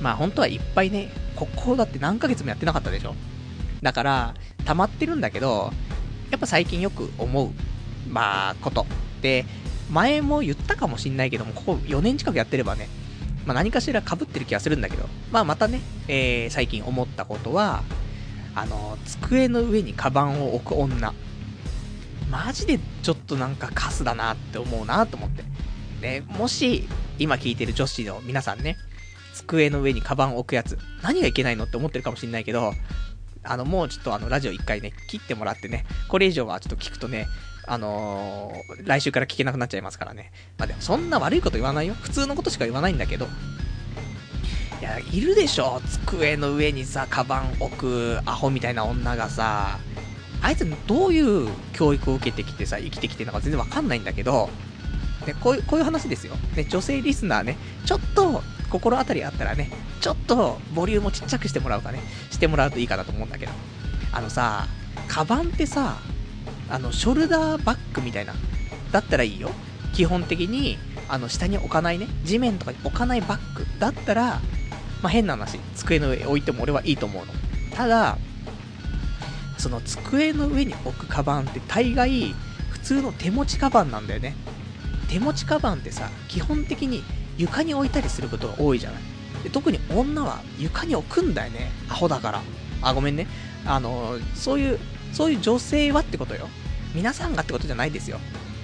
Speaker 1: まあ本当はいっぱいね、ここだって何ヶ月もやってなかったでしょ？だから、溜まってるんだけど、やっぱ最近よく思う、まあ、こと。で、前も言ったかもしんないけども、ここ4年近くやってればね、まあ、何かしら被ってる気がするんだけど、まあ、またね、えー、最近思ったことは、あの、机の上にカバンを置く女。マジでちょっとなんかカスだなって思うなと思って。ね、もし、今聞いてる女子の皆さんね、机の上にカバンを置くやつ、何がいけないのって思ってるかもしんないけど、あの、もうちょっとあの、ラジオ一回ね、切ってもらってね、これ以上はちょっと聞くとね、あのー、来週から聞けなくなっちゃいますからね。まあでもそんな悪いこと言わないよ。普通のことしか言わないんだけど。いや、いるでしょ。机の上にさ、カバン置くアホみたいな女がさ、あいつどういう教育を受けてきてさ、生きてきてるのか全然わかんないんだけど、ね、こういう、こういう話ですよ。ね、女性リスナーね、ちょっと心当たりあったらね、ちょっとボリュームをちっちゃくしてもらうかね、してもらうといいかなと思うんだけど。あのさ、カバンってさ、あの、ショルダーバッグみたいな、だったらいいよ。基本的に、あの、下に置かないね、地面とかに置かないバッグだったら、まあ、変な話、机の上置いても俺はいいと思うの。ただ、その机の上に置くカバンって大概、普通の手持ちカバンなんだよね。手持ちカバンってさ、基本的に床に置いたりすることが多いじゃない。で特に女は床に置くんだよね。アホだから。あ、ごめんね。あの、そういう、そういう女性はってことよ。皆さんがってことじゃないですよ。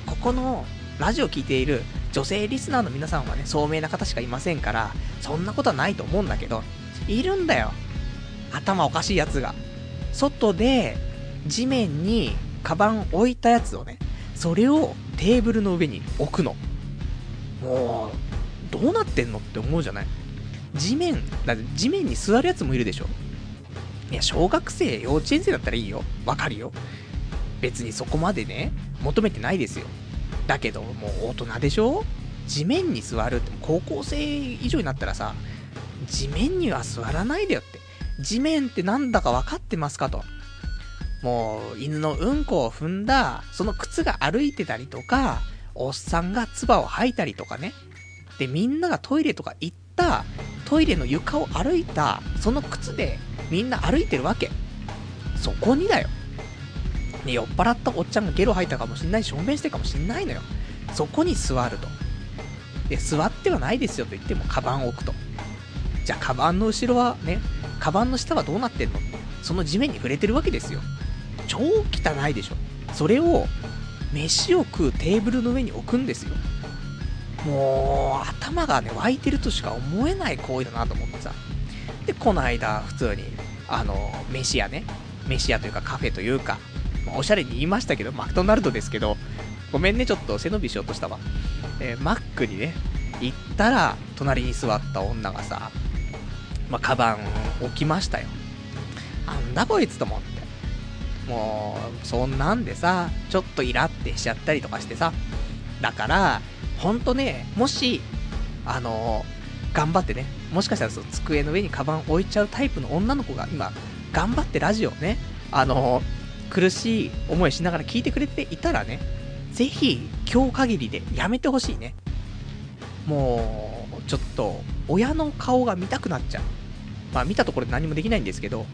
Speaker 1: ここのラジオ聴いている女性リスナーの皆さんはね、聡明な方しかいませんから、そんなことはないと思うんだけど、いるんだよ。頭おかしいやつが。外で、地面にカバン置いたやつをね、それをテーブルの上に置くの。もう、どうなってんのって思うじゃない？地面、だって地面に座るやつもいるでしょ？いや、小学生、幼稚園生だったらいいよ。わかるよ。別にそこまでね、求めてないですよ。だけど、もう大人でしょ？地面に座るって、高校生以上になったらさ、地面には座らないでよって。地面ってなんだか分かってますかと。もう、犬のうんこを踏んだ、その靴が歩いてたりとか、おっさんが唾を吐いたりとかね。で、みんながトイレとか行った、トイレの床を歩いた、その靴でみんな歩いてるわけ。そこにだよ。ね、酔っ払ったおっちゃんがゲロ吐いたかもしんないし、証明してるかもしんないのよ。そこに座ると。で、座ってはないですよと言っても、カバンを置くと。じゃあ、カバンの後ろはね、カバンの下はどうなってんの？その地面に触れてるわけですよ。超汚いでしょ。それを、飯を食うテーブルの上に置くんですよ。もう、頭がね、湧いてるとしか思えない行為だなと思ってさ。で、この間、普通に、あの、飯屋ね、飯屋というかカフェというか、まあ、おしゃれに言いましたけど、マクドナルドですけど、ごめんね、ちょっと背伸びしようとしたわ。えー、マックにね、行ったら、隣に座った女がさ、まあ、カバン置きましたよ。なんだこいつと思って。もう、そんなんでさ、ちょっとイラってしちゃったりとかしてさ。だから、ほんとね、もし、あのー、頑張ってね、もしかしたらその机の上にカバン置いちゃうタイプの女の子が今、頑張ってラジオね、あのー、苦しい思いしながら聞いてくれていたらね、ぜひ、今日限りでやめてほしいね。もう、ちょっと、親の顔が見たくなっちゃう。まあ、見たところで何もできないんですけど、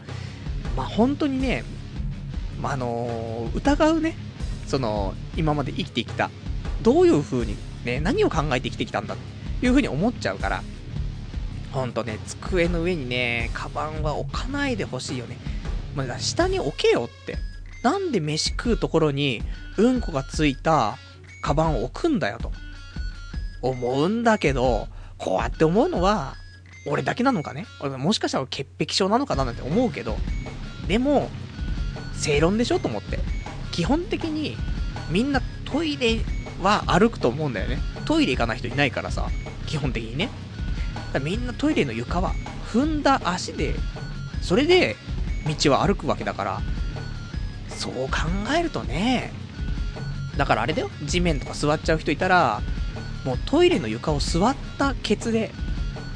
Speaker 1: まあ、本当にね、まあ、のー、疑うね、その、今まで生きてきた、どういう風に、ね、何を考えて生きてきたんだっていう風に思っちゃうから、ほんとね、机の上にね、カバンは置かないでほしいよね。まあ、下に置けよって。なんで飯食うところに、うんこがついたカバンを置くんだよと。思うんだけど、こうやって思うのは、俺だけなのかね？もしかしたら潔癖症なのかななんて思うけど、でも、正論でしょと思って。基本的に、みんなトイレは歩くと思うんだよね。トイレ行かない人いないからさ、基本的にね。みんなトイレの床は踏んだ足で、それで道は歩くわけだから、そう考えるとね、だからあれだよ、地面とか座っちゃう人いたら、もうトイレの床を座ったケツで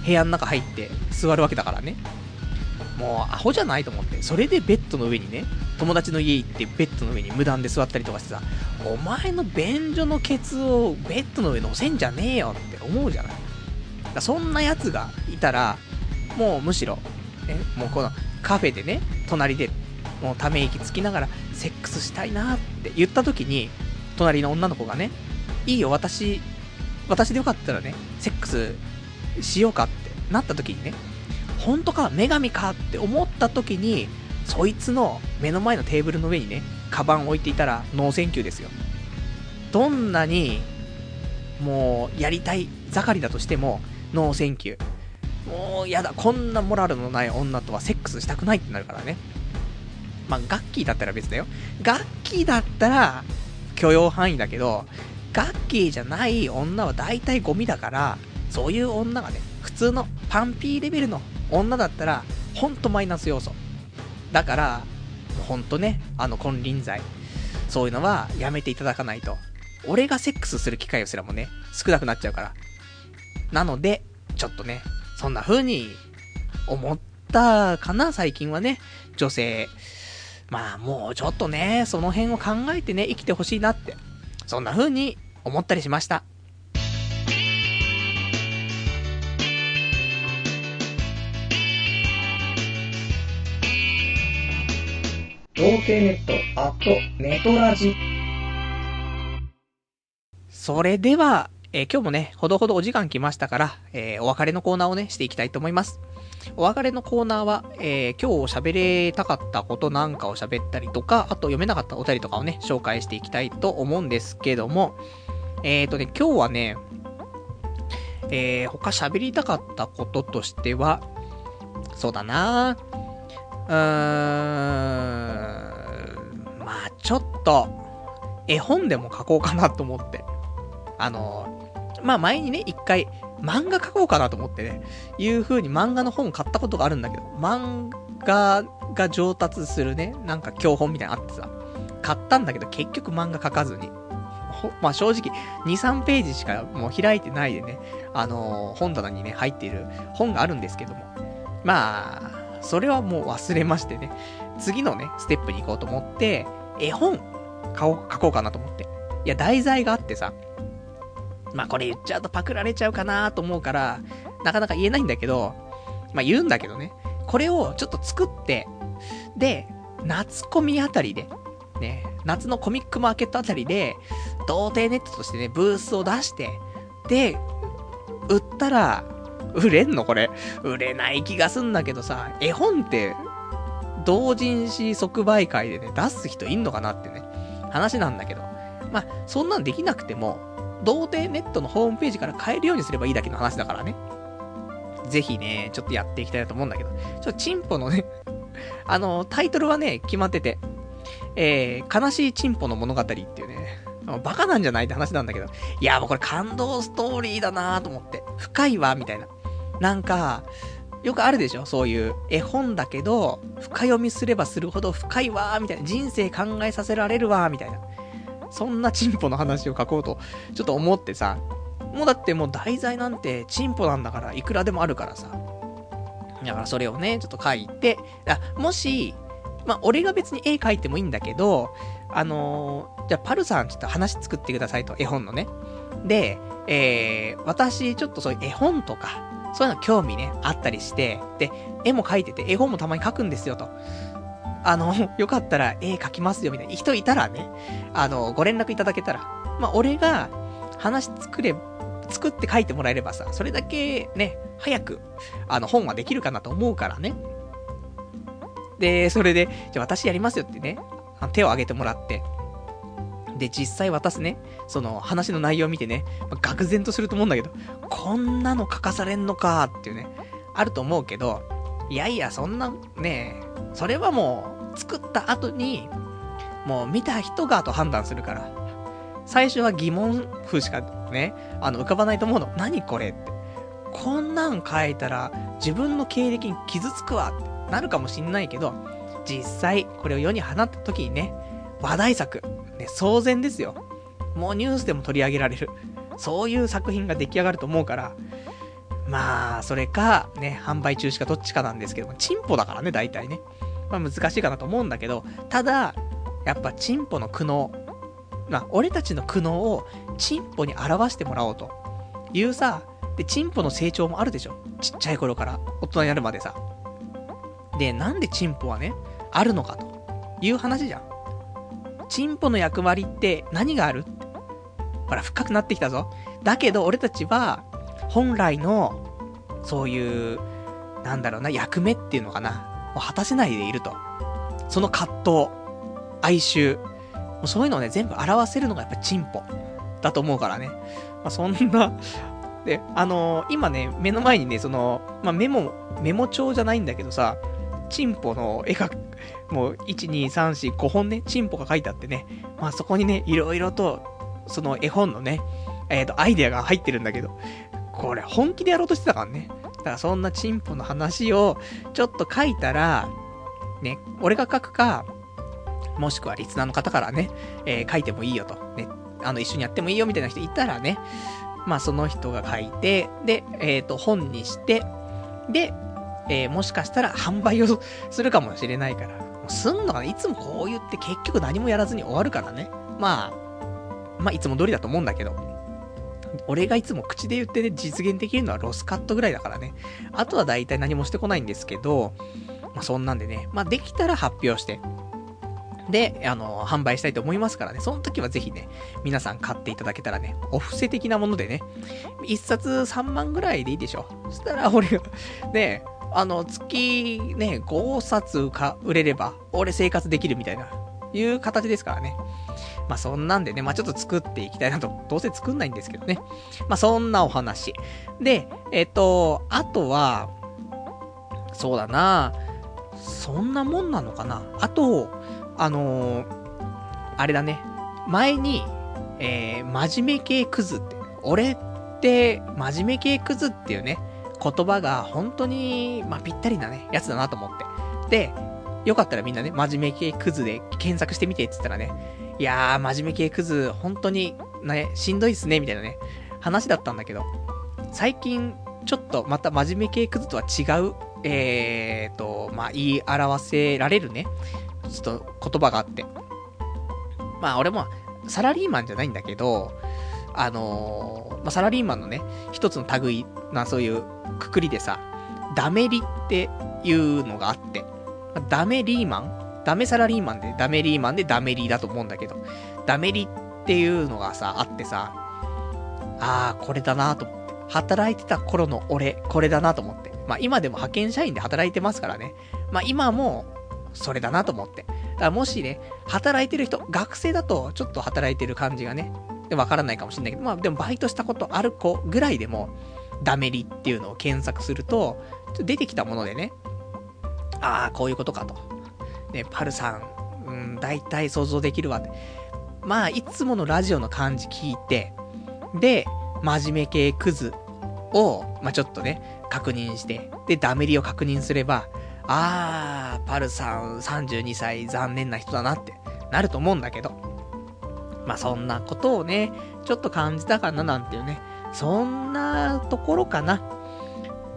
Speaker 1: 部屋の中入って座るわけだからね。もうアホじゃないと思って。それでベッドの上にね、友達の家行ってベッドの上に無断で座ったりとかしてさ、お前の便所のケツをベッドの上乗せんじゃねえよって思うじゃない。だそんな奴がいたら、もうむしろ、ね、もうこのカフェでね、隣で、もうため息つきながら、セックスしたいなって言った時に、隣の女の子がね、いいよ、私、私でよかったらね、セックスしようかってなった時にね、本当か、女神かって思った時に、そいつの目の前のテーブルの上にね、カバン置いていたら、 No thank you ですよ。どんなに、もう、やりたい盛りだとしても、ノーセンキュー。もう、やだ、こんなモラルのない女とはセックスしたくないってなるからね。まあ、ガッキーだったら別だよ。ガッキーだったら、許容範囲だけど、ガッキーじゃない女は大体ゴミだから、そういう女がね、普通のパンピーレベルの女だったら、ほんとマイナス要素。だから、ほんとね、あの金輪際、そういうのはやめていただかないと。俺がセックスする機会をすらもね、少なくなっちゃうから。なので、ちょっとね、そんな風に思ったかな、最近はね。女性。まあもうちょっとね、その辺を考えてね、生きてほしいなって。そんな風に思ったりしました。童貞ネット、アット、ネトラジ。それでは、えー、今日もね、ほどほどお時間来ましたから、えー、お別れのコーナーをね、していきたいと思います。お別れのコーナーは、えー、今日喋れたかったことなんかを喋ったりとか、あと読めなかったお便りとかをね、紹介していきたいと思うんですけども、えーとね、今日はね、えー、他喋りたかったこととしては、そうだなうーん、まあちょっと、絵本でも書こうかなと思って。あの、まあ前にね、一回、漫画書こうかなと思ってね、いう風に漫画の本買ったことがあるんだけど、漫画が上達するね、なんか教本みたいなのあってさ、買ったんだけど結局漫画書かずに、まあ、正直、2、3ページしかもう開いてないでね、あのー、本棚にね、入っている本があるんですけども。まあ、それはもう忘れましてね、次のね、ステップに行こうと思って、絵本、買おう、書こうかなと思って。いや、題材があってさ、まあこれ言っちゃうとパクられちゃうかなと思うから、なかなか言えないんだけど、まあ言うんだけどね、これをちょっと作って、で、夏コミあたりで、ね、夏のコミックマーケットあたりで、童貞ネットとしてね、ブースを出して、で、売ったら、売れんの？これ。売れない気がすんだけどさ、絵本って、同人誌即売会でね、出す人いんのかなってね、話なんだけど。まあ、そんなんできなくても、童貞ネットのホームページから買えるようにすればいいだけの話だからね。ぜひね、ちょっとやっていきたいなと思うんだけど。ちょっとチンポのね あの、タイトルはね、決まってて、えー、悲しいチンポの物語っていうね、バカなんじゃないって話なんだけど、いや、もうこれ感動ストーリーだなと思って、深いわ、みたいな。なんか、よくあるでしょ？そういう絵本だけど、深読みすればするほど深いわーみたいな。人生考えさせられるわーみたいな。そんなチンポの話を書こうと、ちょっと思ってさ。もうだってもう題材なんてチンポなんだから、いくらでもあるからさ。だからそれをね、ちょっと書いて、あ、もし、まあ、俺が別に絵描いてもいいんだけど、あのー、じゃあ、パルさんちょっと話作ってくださいと、絵本のね。で、えー、私、ちょっとそういう絵本とか、そういうの興味ね、あったりして、で、絵も描いてて、絵本もたまに描くんですよと。あの、よかったら絵描きますよみたいな人いたらね、あの、ご連絡いただけたら、まあ、俺が話作れ、作って書いてもらえればさ、それだけね、早く、あの、本はできるかなと思うからね。で、それで、じゃあ私やりますよってね、手を挙げてもらって、で、実際渡すね、その話の内容を見てね、まあ、愕然とすると思うんだけど、こんなの書かされんのかっていうね、あると思うけど、いやいや、そんな、ね、それはもう、作った後に、もう見た人がと判断するから。最初は疑問符しかね、あの、浮かばないと思うの。何これって。こんなん書いたら、自分の経歴に傷つくわってなるかもしんないけど、実際、これを世に放った時にね、話題作、ね、騒然ですよ。もうニュースでも取り上げられる。そういう作品が出来上がると思うから、まあ、それか、ね、販売中止かどっちかなんですけども、チンポだからね、大体ね。まあ難しいかなと思うんだけど、ただ、やっぱチンポの苦悩、まあ、俺たちの苦悩をチンポに表してもらおうというさ、で、チンポの成長もあるでしょ。ちっちゃい頃から大人になるまでさ。で、なんでチンポはね、あるのかという話じゃん。チンポの役割って何がある？ほら、深くなってきたぞ。だけど、俺たちは、本来の、そういう、なんだろうな、役目っていうのかな。を果たせないでいると。その葛藤、哀愁、もうそういうのをね、全部表せるのがやっぱチンポだと思うからね。まあ、そんなで、あのー、今ね、目の前にね、その、まあ、メモ、メモ帳じゃないんだけどさ、チンポの絵が、もう、1、2、3、4、5本ね、チンポが書いてあってね、まあそこにね、いろいろと、その絵本のね、えっ、ー、と、アイデアが入ってるんだけど、これ本気でやろうとしてたからね。だからそんなチンポの話をちょっと書いたら、ね、俺が書くか、もしくはリスナーの方からね、えー、書いてもいいよと。ね、あの、一緒にやってもいいよみたいな人いたらね、まあその人が書いて、で、えっ、ー、と、本にして、で、えー、もしかしたら販売をするかもしれないから、すんのかないつもこう言って結局何もやらずに終わるからね。まあ、まあいつも通りだと思うんだけど。俺がいつも口で言ってね、実現できるのはロスカットぐらいだからね。あとは大体何もしてこないんですけど、まあそんなんでね、まあできたら発表して、で、あの、販売したいと思いますからね。その時はぜひね、皆さん買っていただけたらね、お布施的なものでね、1冊3万ぐらいでいいでしょ。そしたら俺が、ね、あの、月ね、5冊か売れれば、俺生活できるみたいな、いう形ですからね。まあそんなんでね、まあちょっと作っていきたいなと、どうせ作んないんですけどね。まあそんなお話。で、えっと、あとは、そうだなそんなもんなのかなあと、あのー、あれだね。前に、えー、真面目系クズって、俺って真面目系クズっていうね、言葉が本当に、まあ、ぴったりなね、やつだなと思って。で、よかったらみんなね、真面目系クズで検索してみてって言ったらね、いやー、真面目系クズ、本当にね、しんどいっすね、みたいなね、話だったんだけど、最近、ちょっとまた真面目系クズとは違う、えーと、まあ、言い表せられるね、ちょっと言葉があって。まあ、俺も、サラリーマンじゃないんだけど、あのー、まあ、サラリーマンのね、一つの類な、そういうくくりでさ、ダメリっていうのがあって、ダメリーマン？ダメサラリーマンでダメリーマンでダメリーだと思うんだけど、ダメリっていうのがさ、あってさ、あー、これだなと思って。働いてた頃の俺、これだなと思って。まあ今でも派遣社員で働いてますからね。まあ今も、それだなと思って。だからもしね、働いてる人、学生だとちょっと働いてる感じがね、わからないかもしれないけど、まあでもバイトしたことある子ぐらいでも、ダメリっていうのを検索すると、と出てきたものでね、ああ、こういうことかと。ね、パルさん、うん、大体想像できるわって。まあ、いつものラジオの感じ聞いて、で、真面目系クズを、まあちょっとね、確認して、で、ダメリを確認すれば、あー、パルさん32歳残念な人だなってなると思うんだけど、まあそんなことをね、ちょっと感じたかななんていうね、そんなところかな。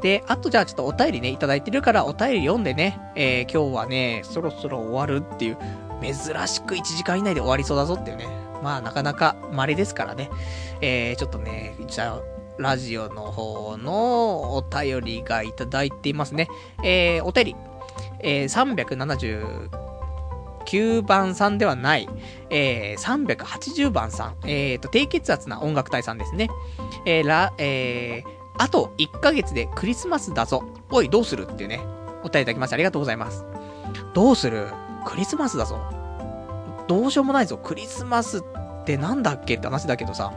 Speaker 1: で、あとじゃあちょっとお便りね、いただいてるからお便り読んでね、えー、今日はね、そろそろ終わるっていう、珍しく1時間以内で終わりそうだぞっていうね。まあなかなか稀ですからね。えー、ちょっとね、じゃあ、ラジオの方のお便りがいただいていますね。えー、お便り。えー、379 9番さんではない、えー、380番さん。えーと、低血圧な音楽隊さんですね。えー、ら、えー、あと1ヶ月でクリスマスだぞ。おい、どうするっていうね、お便りいただきましてありがとうございます。どうする？クリスマスだぞ。どうしようもないぞ。クリスマスってなんだっけって話だけどさ。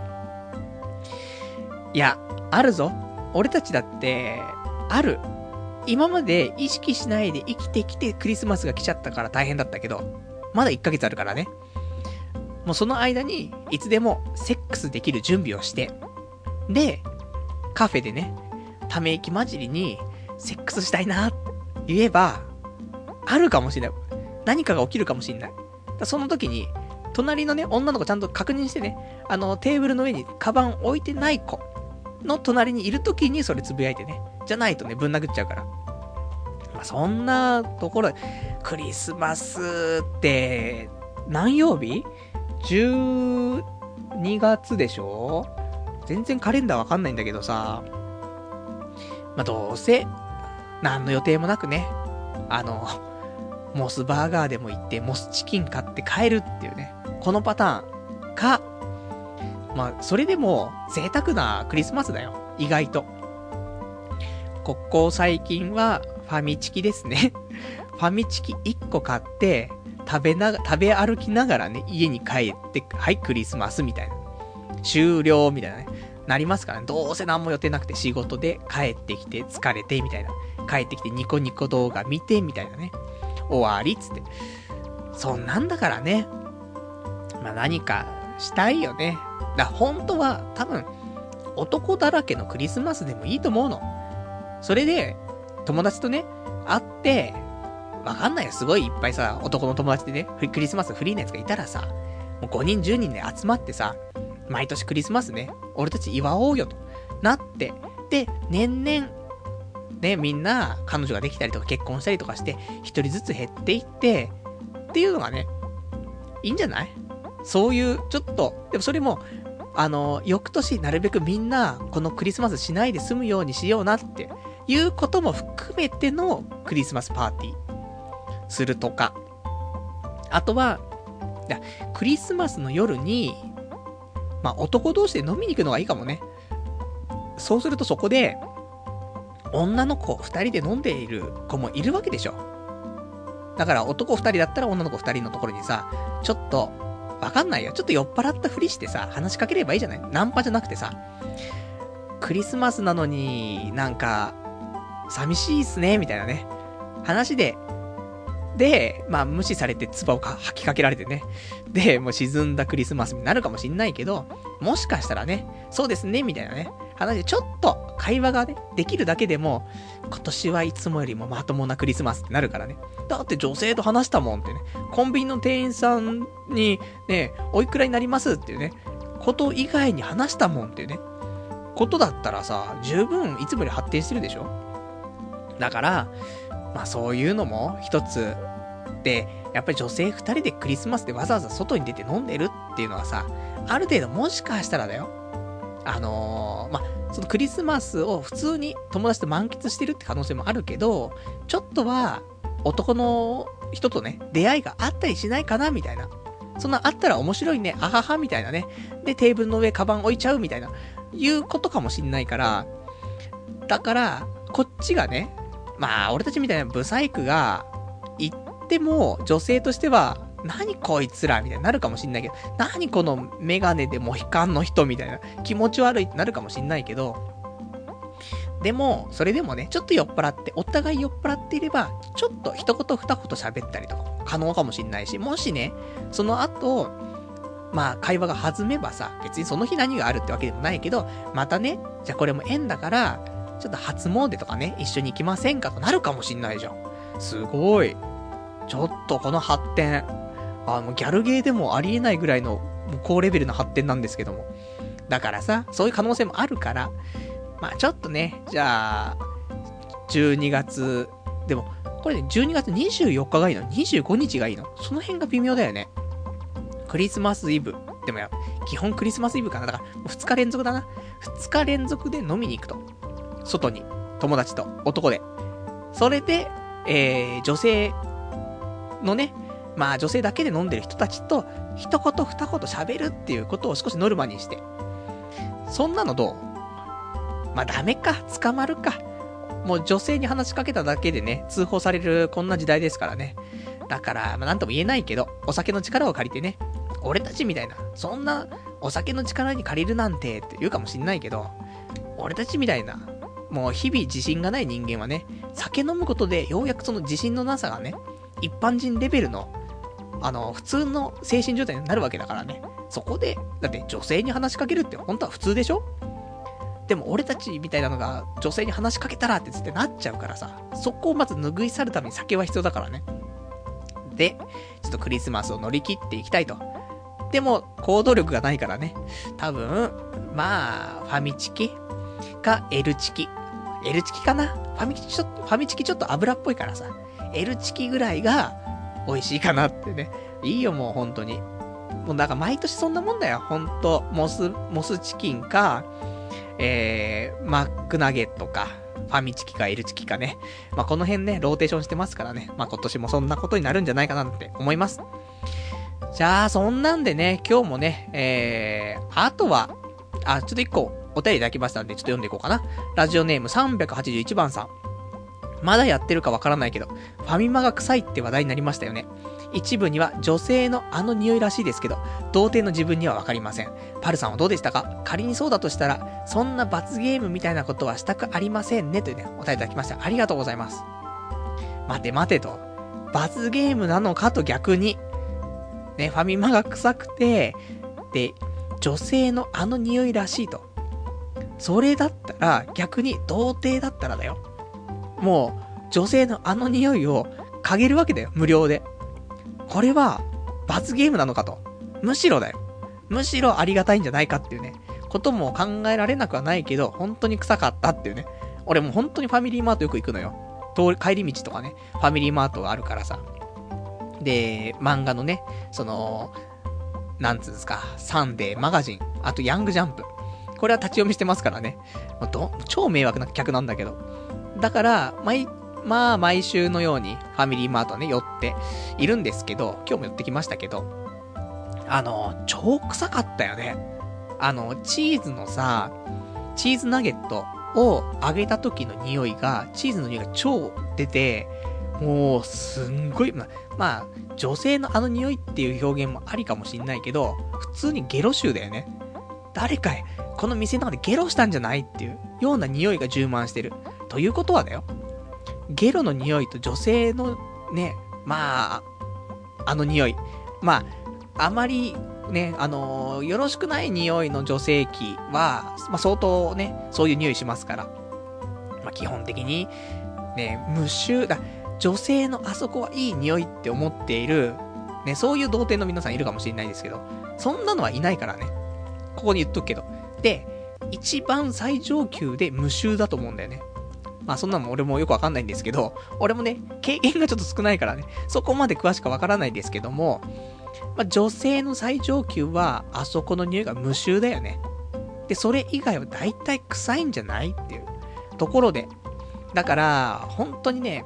Speaker 1: いや、あるぞ。俺たちだって、ある。今まで意識しないで生きてきてクリスマスが来ちゃったから大変だったけど、まだ1ヶ月あるからね。もうその間に、いつでもセックスできる準備をして、で、カフェでね、ため息混じりに、セックスしたいなって言えば、あるかもしれない。何かが起きるかもしれない。その時に、隣のね、女の子ちゃんと確認してね、あの、テーブルの上にカバン置いてない子の隣にいる時にそれつぶやいてね。じゃないとね、ぶん殴っちゃうから。まあ、そんなところ、クリスマスって、何曜日 ?12 月でしょ？全然カレンダーわかんないんだけどさ、まあ、どうせ、何の予定もなくね、あの、モスバーガーでも行って、モスチキン買って帰るっていうね、このパターンか、まあ、それでも贅沢なクリスマスだよ。意外と。ここ最近はファミチキですね。ファミチキ1個買って、食べなが、食べ歩きながらね、家に帰って、はい、クリスマスみたいな。終了みたいなね、なりますからね。どうせ何も予定なくて仕事で帰ってきて疲れてみたいな。帰ってきてニコニコ動画見てみたいなね。終わりっつって。そんなんだからね。まあ何かしたいよね。だ本当は多分男だらけのクリスマスでもいいと思うの。それで友達とね、会って、わかんないよ。すごいいっぱいさ、男の友達でね、クリスマスフリーなやつがいたらさ、もう5人10人で集まってさ、毎年クリスマスね、俺たち祝おうよとなって、で、年々、ね、みんな彼女ができたりとか結婚したりとかして、一人ずつ減っていって、っていうのがね、いいんじゃない？そういう、ちょっと、でもそれも、あの、翌年なるべくみんな、このクリスマスしないで済むようにしようなっていうことも含めてのクリスマスパーティーするとか。あとは、クリスマスの夜に、まあ、男同士で飲みに行くのがいいかもね。そうするとそこで、女の子二人で飲んでいる子もいるわけでしょ。だから男二人だったら女の子二人のところにさ、ちょっと、わかんないよ。ちょっと酔っ払ったふりしてさ、話しかければいいじゃない？ナンパじゃなくてさ、クリスマスなのになんか、寂しいっすね、みたいなね。話でで、まあ無視されて唾を吐きかけられてね。で、もう沈んだクリスマスになるかもしんないけど、もしかしたらね、そうですね、みたいなね、話でちょっと会話がね、できるだけでも、今年はいつもよりもまともなクリスマスってなるからね。だって女性と話したもんってね、コンビニの店員さんにね、おいくらになりますっていうね、こと以外に話したもんっていうね、ことだったらさ、十分いつもより発展してるでしょ？だから、まあそういうのも一つで、やっぱり女性二人でクリスマスでわざわざ外に出て飲んでるっていうのはさ、ある程度もしかしたらだよ。あのー、まあ、そのクリスマスを普通に友達と満喫してるって可能性もあるけど、ちょっとは男の人とね、出会いがあったりしないかなみたいな。そんなあったら面白いね、あははみたいなね。で、テーブルの上カバン置いちゃうみたいな、いうことかもしんないから、だから、こっちがね、まあ、俺たちみたいなブサイクが、言っても、女性としては、何こいつらみたいになるかもしんないけど、何このメガネでモヒカンの人みたいな、気持ち悪いってなるかもしんないけど、でも、それでもね、ちょっと酔っ払って、お互い酔っ払っていれば、ちょっと一言二言喋ったりとか、可能かもしんないし、もしね、その後、まあ、会話が弾めばさ、別にその日何があるってわけでもないけど、またね、じゃあこれも縁だから、ちょっと初詣とかね、一緒に行きませんかとなるかもしんないじゃん。すごい。ちょっとこの発展、あの、ギャルゲーでもありえないぐらいの、もう高レベルの発展なんですけども。だからさ、そういう可能性もあるから、まあちょっとね、じゃあ、12月、でも、これね、12月24日がいいの ?25 日がいいの？その辺が微妙だよね。クリスマスイブ。でもや、基本クリスマスイブかな。だから、2日連続だな。2日連続で飲みに行くと。外に。友達と、男で。それで、えー、女性のね、まあ女性だけで飲んでる人たちと、一言二言喋るっていうことを少しノルマにして。そんなのどう？まあダメか、捕まるか。もう女性に話しかけただけでね、通報されるこんな時代ですからね。だから、まあなんとも言えないけど、お酒の力を借りてね、俺たちみたいな、そんなお酒の力に借りるなんてって言うかもしんないけど、俺たちみたいな、もう日々自信がない人間はね、酒飲むことでようやくその自信のなさがね、一般人レベルのあの、普通の精神状態になるわけだからね。そこで、だって女性に話しかけるって本当は普通でしょ？でも俺たちみたいなのが女性に話しかけたらってつってなっちゃうからさ、そこをまず拭い去るために酒は必要だからね。で、ちょっとクリスマスを乗り切っていきたいと。でも、行動力がないからね。多分、まあ、ファミチキか L チキ。L チキかな？ファミチキちょっと、ファミチキちょっと油っぽいからさ。L チキぐらいが、美味しいかなってね。いいよ、もう本当に。もうだから毎年そんなもんだよ、ほんと。モス、モスチキンか、えー、マックナゲットか、ファミチキか L チキかね。まあ、この辺ね、ローテーションしてますからね。まあ、今年もそんなことになるんじゃないかなって思います。じゃあ、そんなんでね、今日もね、えー、あとは、あ、ちょっと一個お便りいただきましたんで、ちょっと読んでいこうかな。ラジオネーム381番さん。まだやってるかわからないけど、ファミマが臭いって話題になりましたよね。一部には女性のあの匂いらしいですけど、童貞の自分にはわかりません。パルさんはどうでしたか？仮にそうだとしたら、そんな罰ゲームみたいなことはしたくありませんね。というね、お便りいただきました。ありがとうございます。待て待てと。罰ゲームなのかと逆に。ね、ファミマが臭くて、で、女性のあの匂いらしいと。それだったら、逆に童貞だったらだよ。もう、女性のあの匂いを嗅げるわけだよ、無料で。これは、罰ゲームなのかと。むしろだよ。むしろありがたいんじゃないかっていうね、ことも考えられなくはないけど、本当に臭かったっていうね。俺も本当にファミリーマートよく行くのよ。通り、帰り道とかね、ファミリーマートがあるからさ。で、漫画のね、その、なんつうんですか、サンデー、マガジン、あとヤングジャンプ。これは立ち読みしてますからね。ど、超迷惑な客なんだけど。だから、毎、まあ、毎週のようにファミリーマートね、寄っているんですけど、今日も寄ってきましたけど、あの、超臭かったよね。あの、チーズのさ、チーズナゲットを揚げた時の匂いが、チーズの匂いが超出て、もう、すんごい、ま、あ、女性のあの匂いっていう表現もありかもしんないけど、普通にゲロ臭だよね。誰かへこの店の中でゲロしたんじゃないっていうような匂いが充満してる。ということはだよ。ゲロの匂いと女性のね、まあ、あの匂い。まあ、あまりね、あのー、よろしくない匂いの女性器は、まあ相当ね、そういう匂いしますから。まあ基本的に、ね、無臭だ。女性のあそこはいい匂いって思っている、ね、そういう童貞の皆さんいるかもしれないですけど、そんなのはいないからね。ここに言っとくけど。で、一番最上級で無臭だと思うんだよね。まあそんなのも俺もよくわかんないんですけど、俺もね、経験がちょっと少ないからね、そこまで詳しくわからないですけども、まあ女性の最上級は、あそこの匂いが無臭だよね。で、それ以外は大体臭いんじゃないっていうところで。だから、本当にね、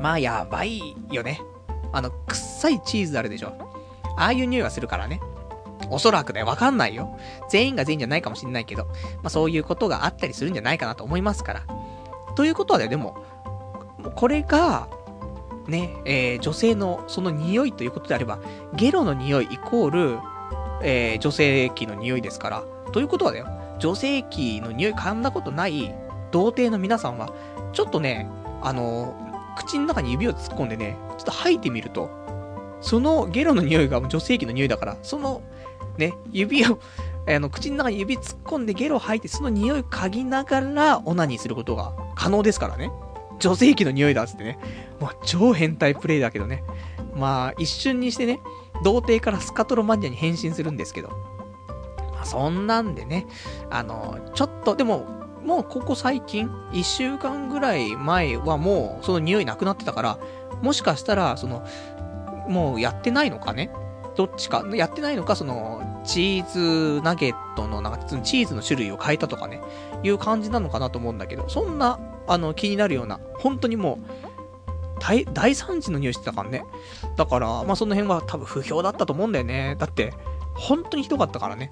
Speaker 1: まあやばいよね。あの、臭いチーズあるでしょ。ああいう匂いがするからね。おそらくね、わかんないよ。全員が全員じゃないかもしんないけど、まあそういうことがあったりするんじゃないかなと思いますから。ということはね、でも、これが、ね、えー、女性のその匂いということであれば、ゲロの匂いイコール、えー、女性器の匂いですから、ということはだよ、女性器の匂い噛んだことない童貞の皆さんは、ちょっとね、あのー、口の中に指を突っ込んでね、ちょっと吐いてみると、そのゲロの匂いが女性器の匂いだから、その、ね、指をあの、口の中に指突っ込んでゲロ吐いて、その匂い嗅ぎながら、オナニーすることが可能ですからね。女性器の匂いだっつってね。まあ、超変態プレイだけどね。まあ、一瞬にしてね、童貞からスカトロマニアに変身するんですけど。まあ、そんなんでね、あの、ちょっと、でも、もうここ最近、一週間ぐらい前はもう、その匂いなくなってたから、もしかしたら、その、もうやってないのかね？どっちか、やってないのか、その、チーズナゲットの、なんか、チーズの種類を変えたとかね、いう感じなのかなと思うんだけど、そんな、あの、気になるような、本当にもう、大、大惨事の匂いしてたからね。だから、まあその辺は多分不評だったと思うんだよね。だって、本当にひどかったからね。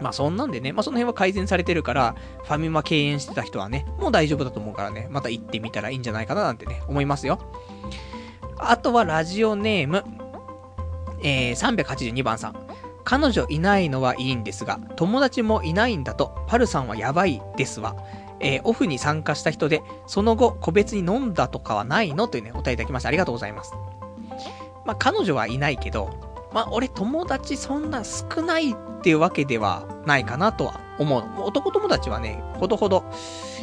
Speaker 1: まあそんなんでね、まあその辺は改善されてるから、ファミマ敬遠してた人はね、もう大丈夫だと思うからね、また行ってみたらいいんじゃないかななんてね、思いますよ。あとはラジオネーム、えー、382番さん。彼女いないのはいいんですが、友達もいないんだと、パルさんはやばいですわ。えー、オフに参加した人で、その後、個別に飲んだとかはないの？というね、お答えいただきましてありがとうございます。まあ、彼女はいないけど、まあ、俺友達そんな少ないっていうわけではないかなとは思う。男友達はね、ほどほど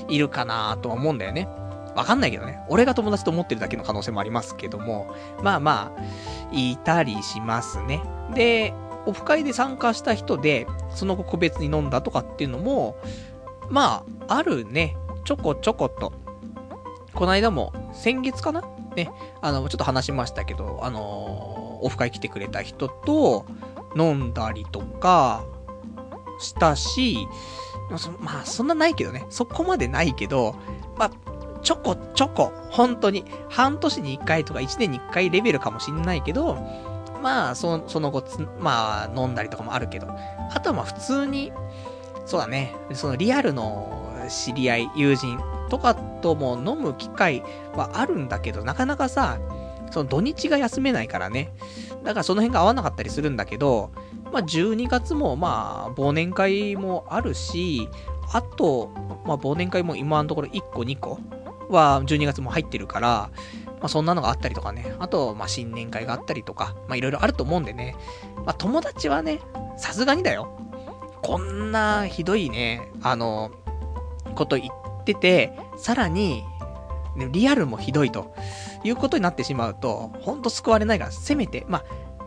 Speaker 1: いるかなとは思うんだよね。わかんないけどね。俺が友達と思ってるだけの可能性もありますけども、まあまあ、いたりしますね。で、オフ会で参加した人で、その後個別に飲んだとかっていうのも、まあ、あるね。ちょこちょこと。この間も、先月かな？ね、あの、ちょっと話しましたけど、あのー、オフ会来てくれた人と飲んだりとか、したし、まあ、そんなないけどね。そこまでないけど、まあ、ちょこちょこ、本当に、半年に1回とか1年に1回レベルかもしんないけど、まあ、そその後まあ、飲んだりとかもあるけど、あとはまあ普通に、そうだね、そのリアルの知り合い、友人とかとも飲む機会はあるんだけど、なかなかさ、その土日が休めないからね。だからその辺が合わなかったりするんだけど、まあ12月もまあ忘年会もあるし、あと、まあ忘年会も今のところ1個2個は12月も入ってるから、まあ、そんなのがあったりとかね。あと、まあ、新年会があったりとか、まあ、いろいろあると思うんでね。まあ、友達はね、さすがにだよ。こんなひどいね、あの、こと言ってて、さらに、ね、リアルもひどいということになってしまうと、ほんと救われないから、せめて、まあ、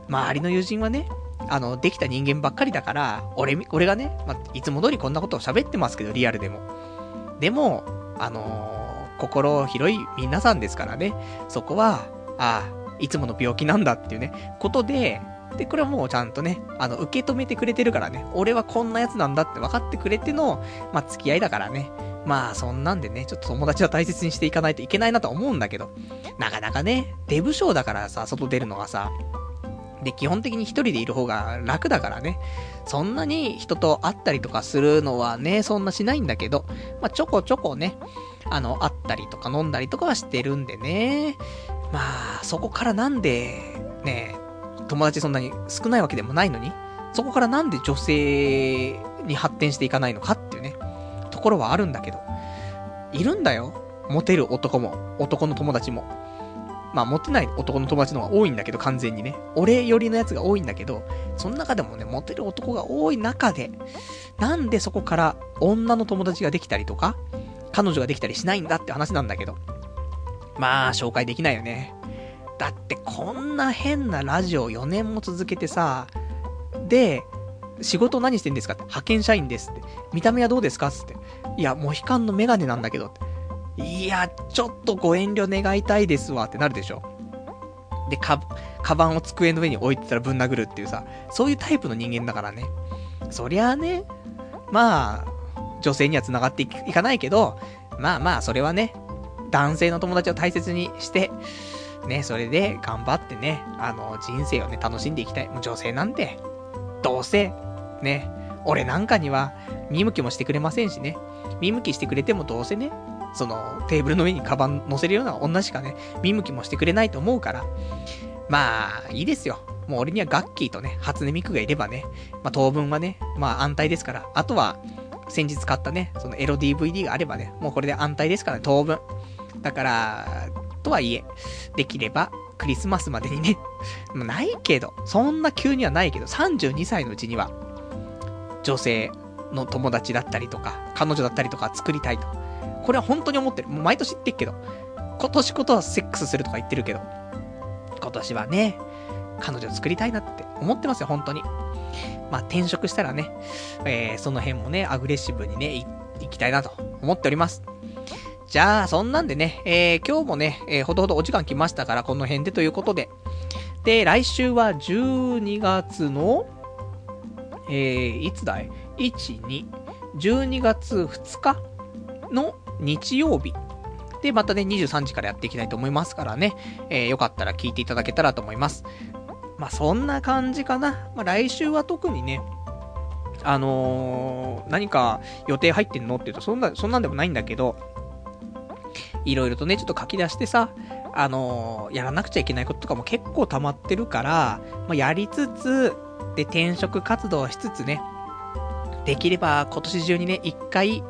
Speaker 1: 周りの友人はね、あの、できた人間ばっかりだから、俺、俺がね、まあ、いつも通りこんなことを喋ってますけど、リアルでも。でも、あのー心広い皆さんですからね。そこは、ああ、いつもの病気なんだっていうね、ことで、で、これはもうちゃんとね、あの、受け止めてくれてるからね、俺はこんなやつなんだって分かってくれての、まあ、付き合いだからね。まあ、そんなんでね、ちょっと友達は大切にしていかないといけないなと思うんだけど、なかなかね、デブ賞だからさ、外出るのがさ、で、基本的に一人でいる方が楽だからね。そんなに人と会ったりとかするのはね、そんなしないんだけど、まあ、ちょこちょこね、あの、会ったりとか飲んだりとかはしてるんでね。まあ、そこからなんで、ね、友達そんなに少ないわけでもないのに、そこからなんで女性に発展していかないのかっていうね、ところはあるんだけど、いるんだよ。モテる男も、男の友達も。まあ、モテない男の友達の方が多いんだけど、完全にね。俺寄りのやつが多いんだけど、その中でもね、モテる男が多い中で、なんでそこから女の友達ができたりとか、彼女ができたりしないんだって話なんだけど。まあ、紹介できないよね。だってこんな変なラジオ4年も続けてさ、で、仕事何してんですかって。派遣社員ですって。見た目はどうですかつって。いや、モヒカンのメガネなんだけど。いや、ちょっとご遠慮願いたいですわってなるでしょ。で、か、カバンを机の上に置いてたらぶん殴るっていうさ、そういうタイプの人間だからね。そりゃあね、まあ、女性には繋がっていかないけど、まあまあ、それはね、男性の友達を大切にして、ね、それで頑張ってね、あの、人生をね、楽しんでいきたい。もう女性なんて、どうせ、ね、俺なんかには見向きもしてくれませんしね。見向きしてくれてもどうせね、そのテーブルの上にカバン乗せるような女しかね、見向きもしてくれないと思うから、まあ、いいですよ。もう俺にはガッキーとね、初音ミクがいればね、まあ当分はね、まあ安泰ですから、あとは、先日買ったね、そのエロ DVD があればね、もうこれで安泰ですからね、当分。だから、とはいえ、できれば、クリスマスまでにね、も うないけど、そんな急にはないけど、32歳のうちには、女性の友達だったりとか、彼女だったりとか作りたいと。これは本当に思ってる。もう毎年言ってっけど、今年ことはセックスするとか言ってるけど、今年はね、彼女作りたいなって思ってますよ、本当に。まあ、転職したらね、えー、その辺もね、アグレッシブにね、行きたいなと思っております。じゃあ、そんなんでね、えー、今日もね、えー、ほどほどお時間来ましたから、この辺でということで。で、来週は12月の、えー、いつだい ?1、2、12月2日の日曜日。で、またね、23時からやっていきたいと思いますからね、えー、よかったら聞いていただけたらと思います。まあ、そんな感じかな。まあ、来週は特にね、あのー、何か予定入ってんのって言うと、そんな、そんなんでもないんだけど、いろいろとね、ちょっと書き出してさ、あのー、やらなくちゃいけないこととかも結構溜まってるから、まあ、やりつつ、で、転職活動しつつね、できれば今年中にね、一回、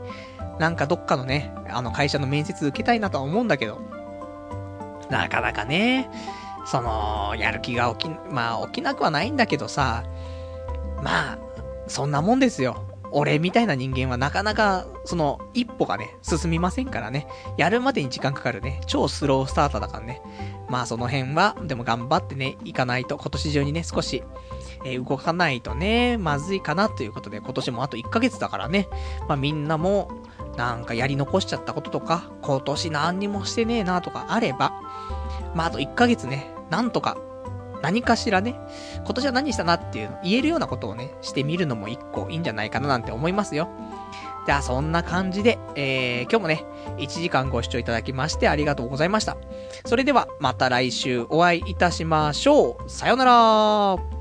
Speaker 1: なんかどっかのね、あの会社の面接受けたいなとは思うんだけど、なかなかね、その、やる気が起き、まあ起きなくはないんだけどさ、まあ、そんなもんですよ。俺みたいな人間はなかなか、その、一歩がね、進みませんからね。やるまでに時間かかるね。超スロースターターだからね。まあその辺は、でも頑張ってね、いかないと、今年中にね、少し、えー、動かないとね、まずいかなということで、今年もあと1ヶ月だからね。まあみんなも、なんかやり残しちゃったこととか、今年何にもしてねえなとかあれば、まああと1ヶ月ね、なんとか何かしらね、今年は何したなっていうの、言えるようなことをね、してみるのも一個いいんじゃないかななんて思いますよ。じゃあそんな感じで、えー、今日もね、1時間ご視聴いただきましてありがとうございました。それではまた来週お会いいたしましょう。さよなら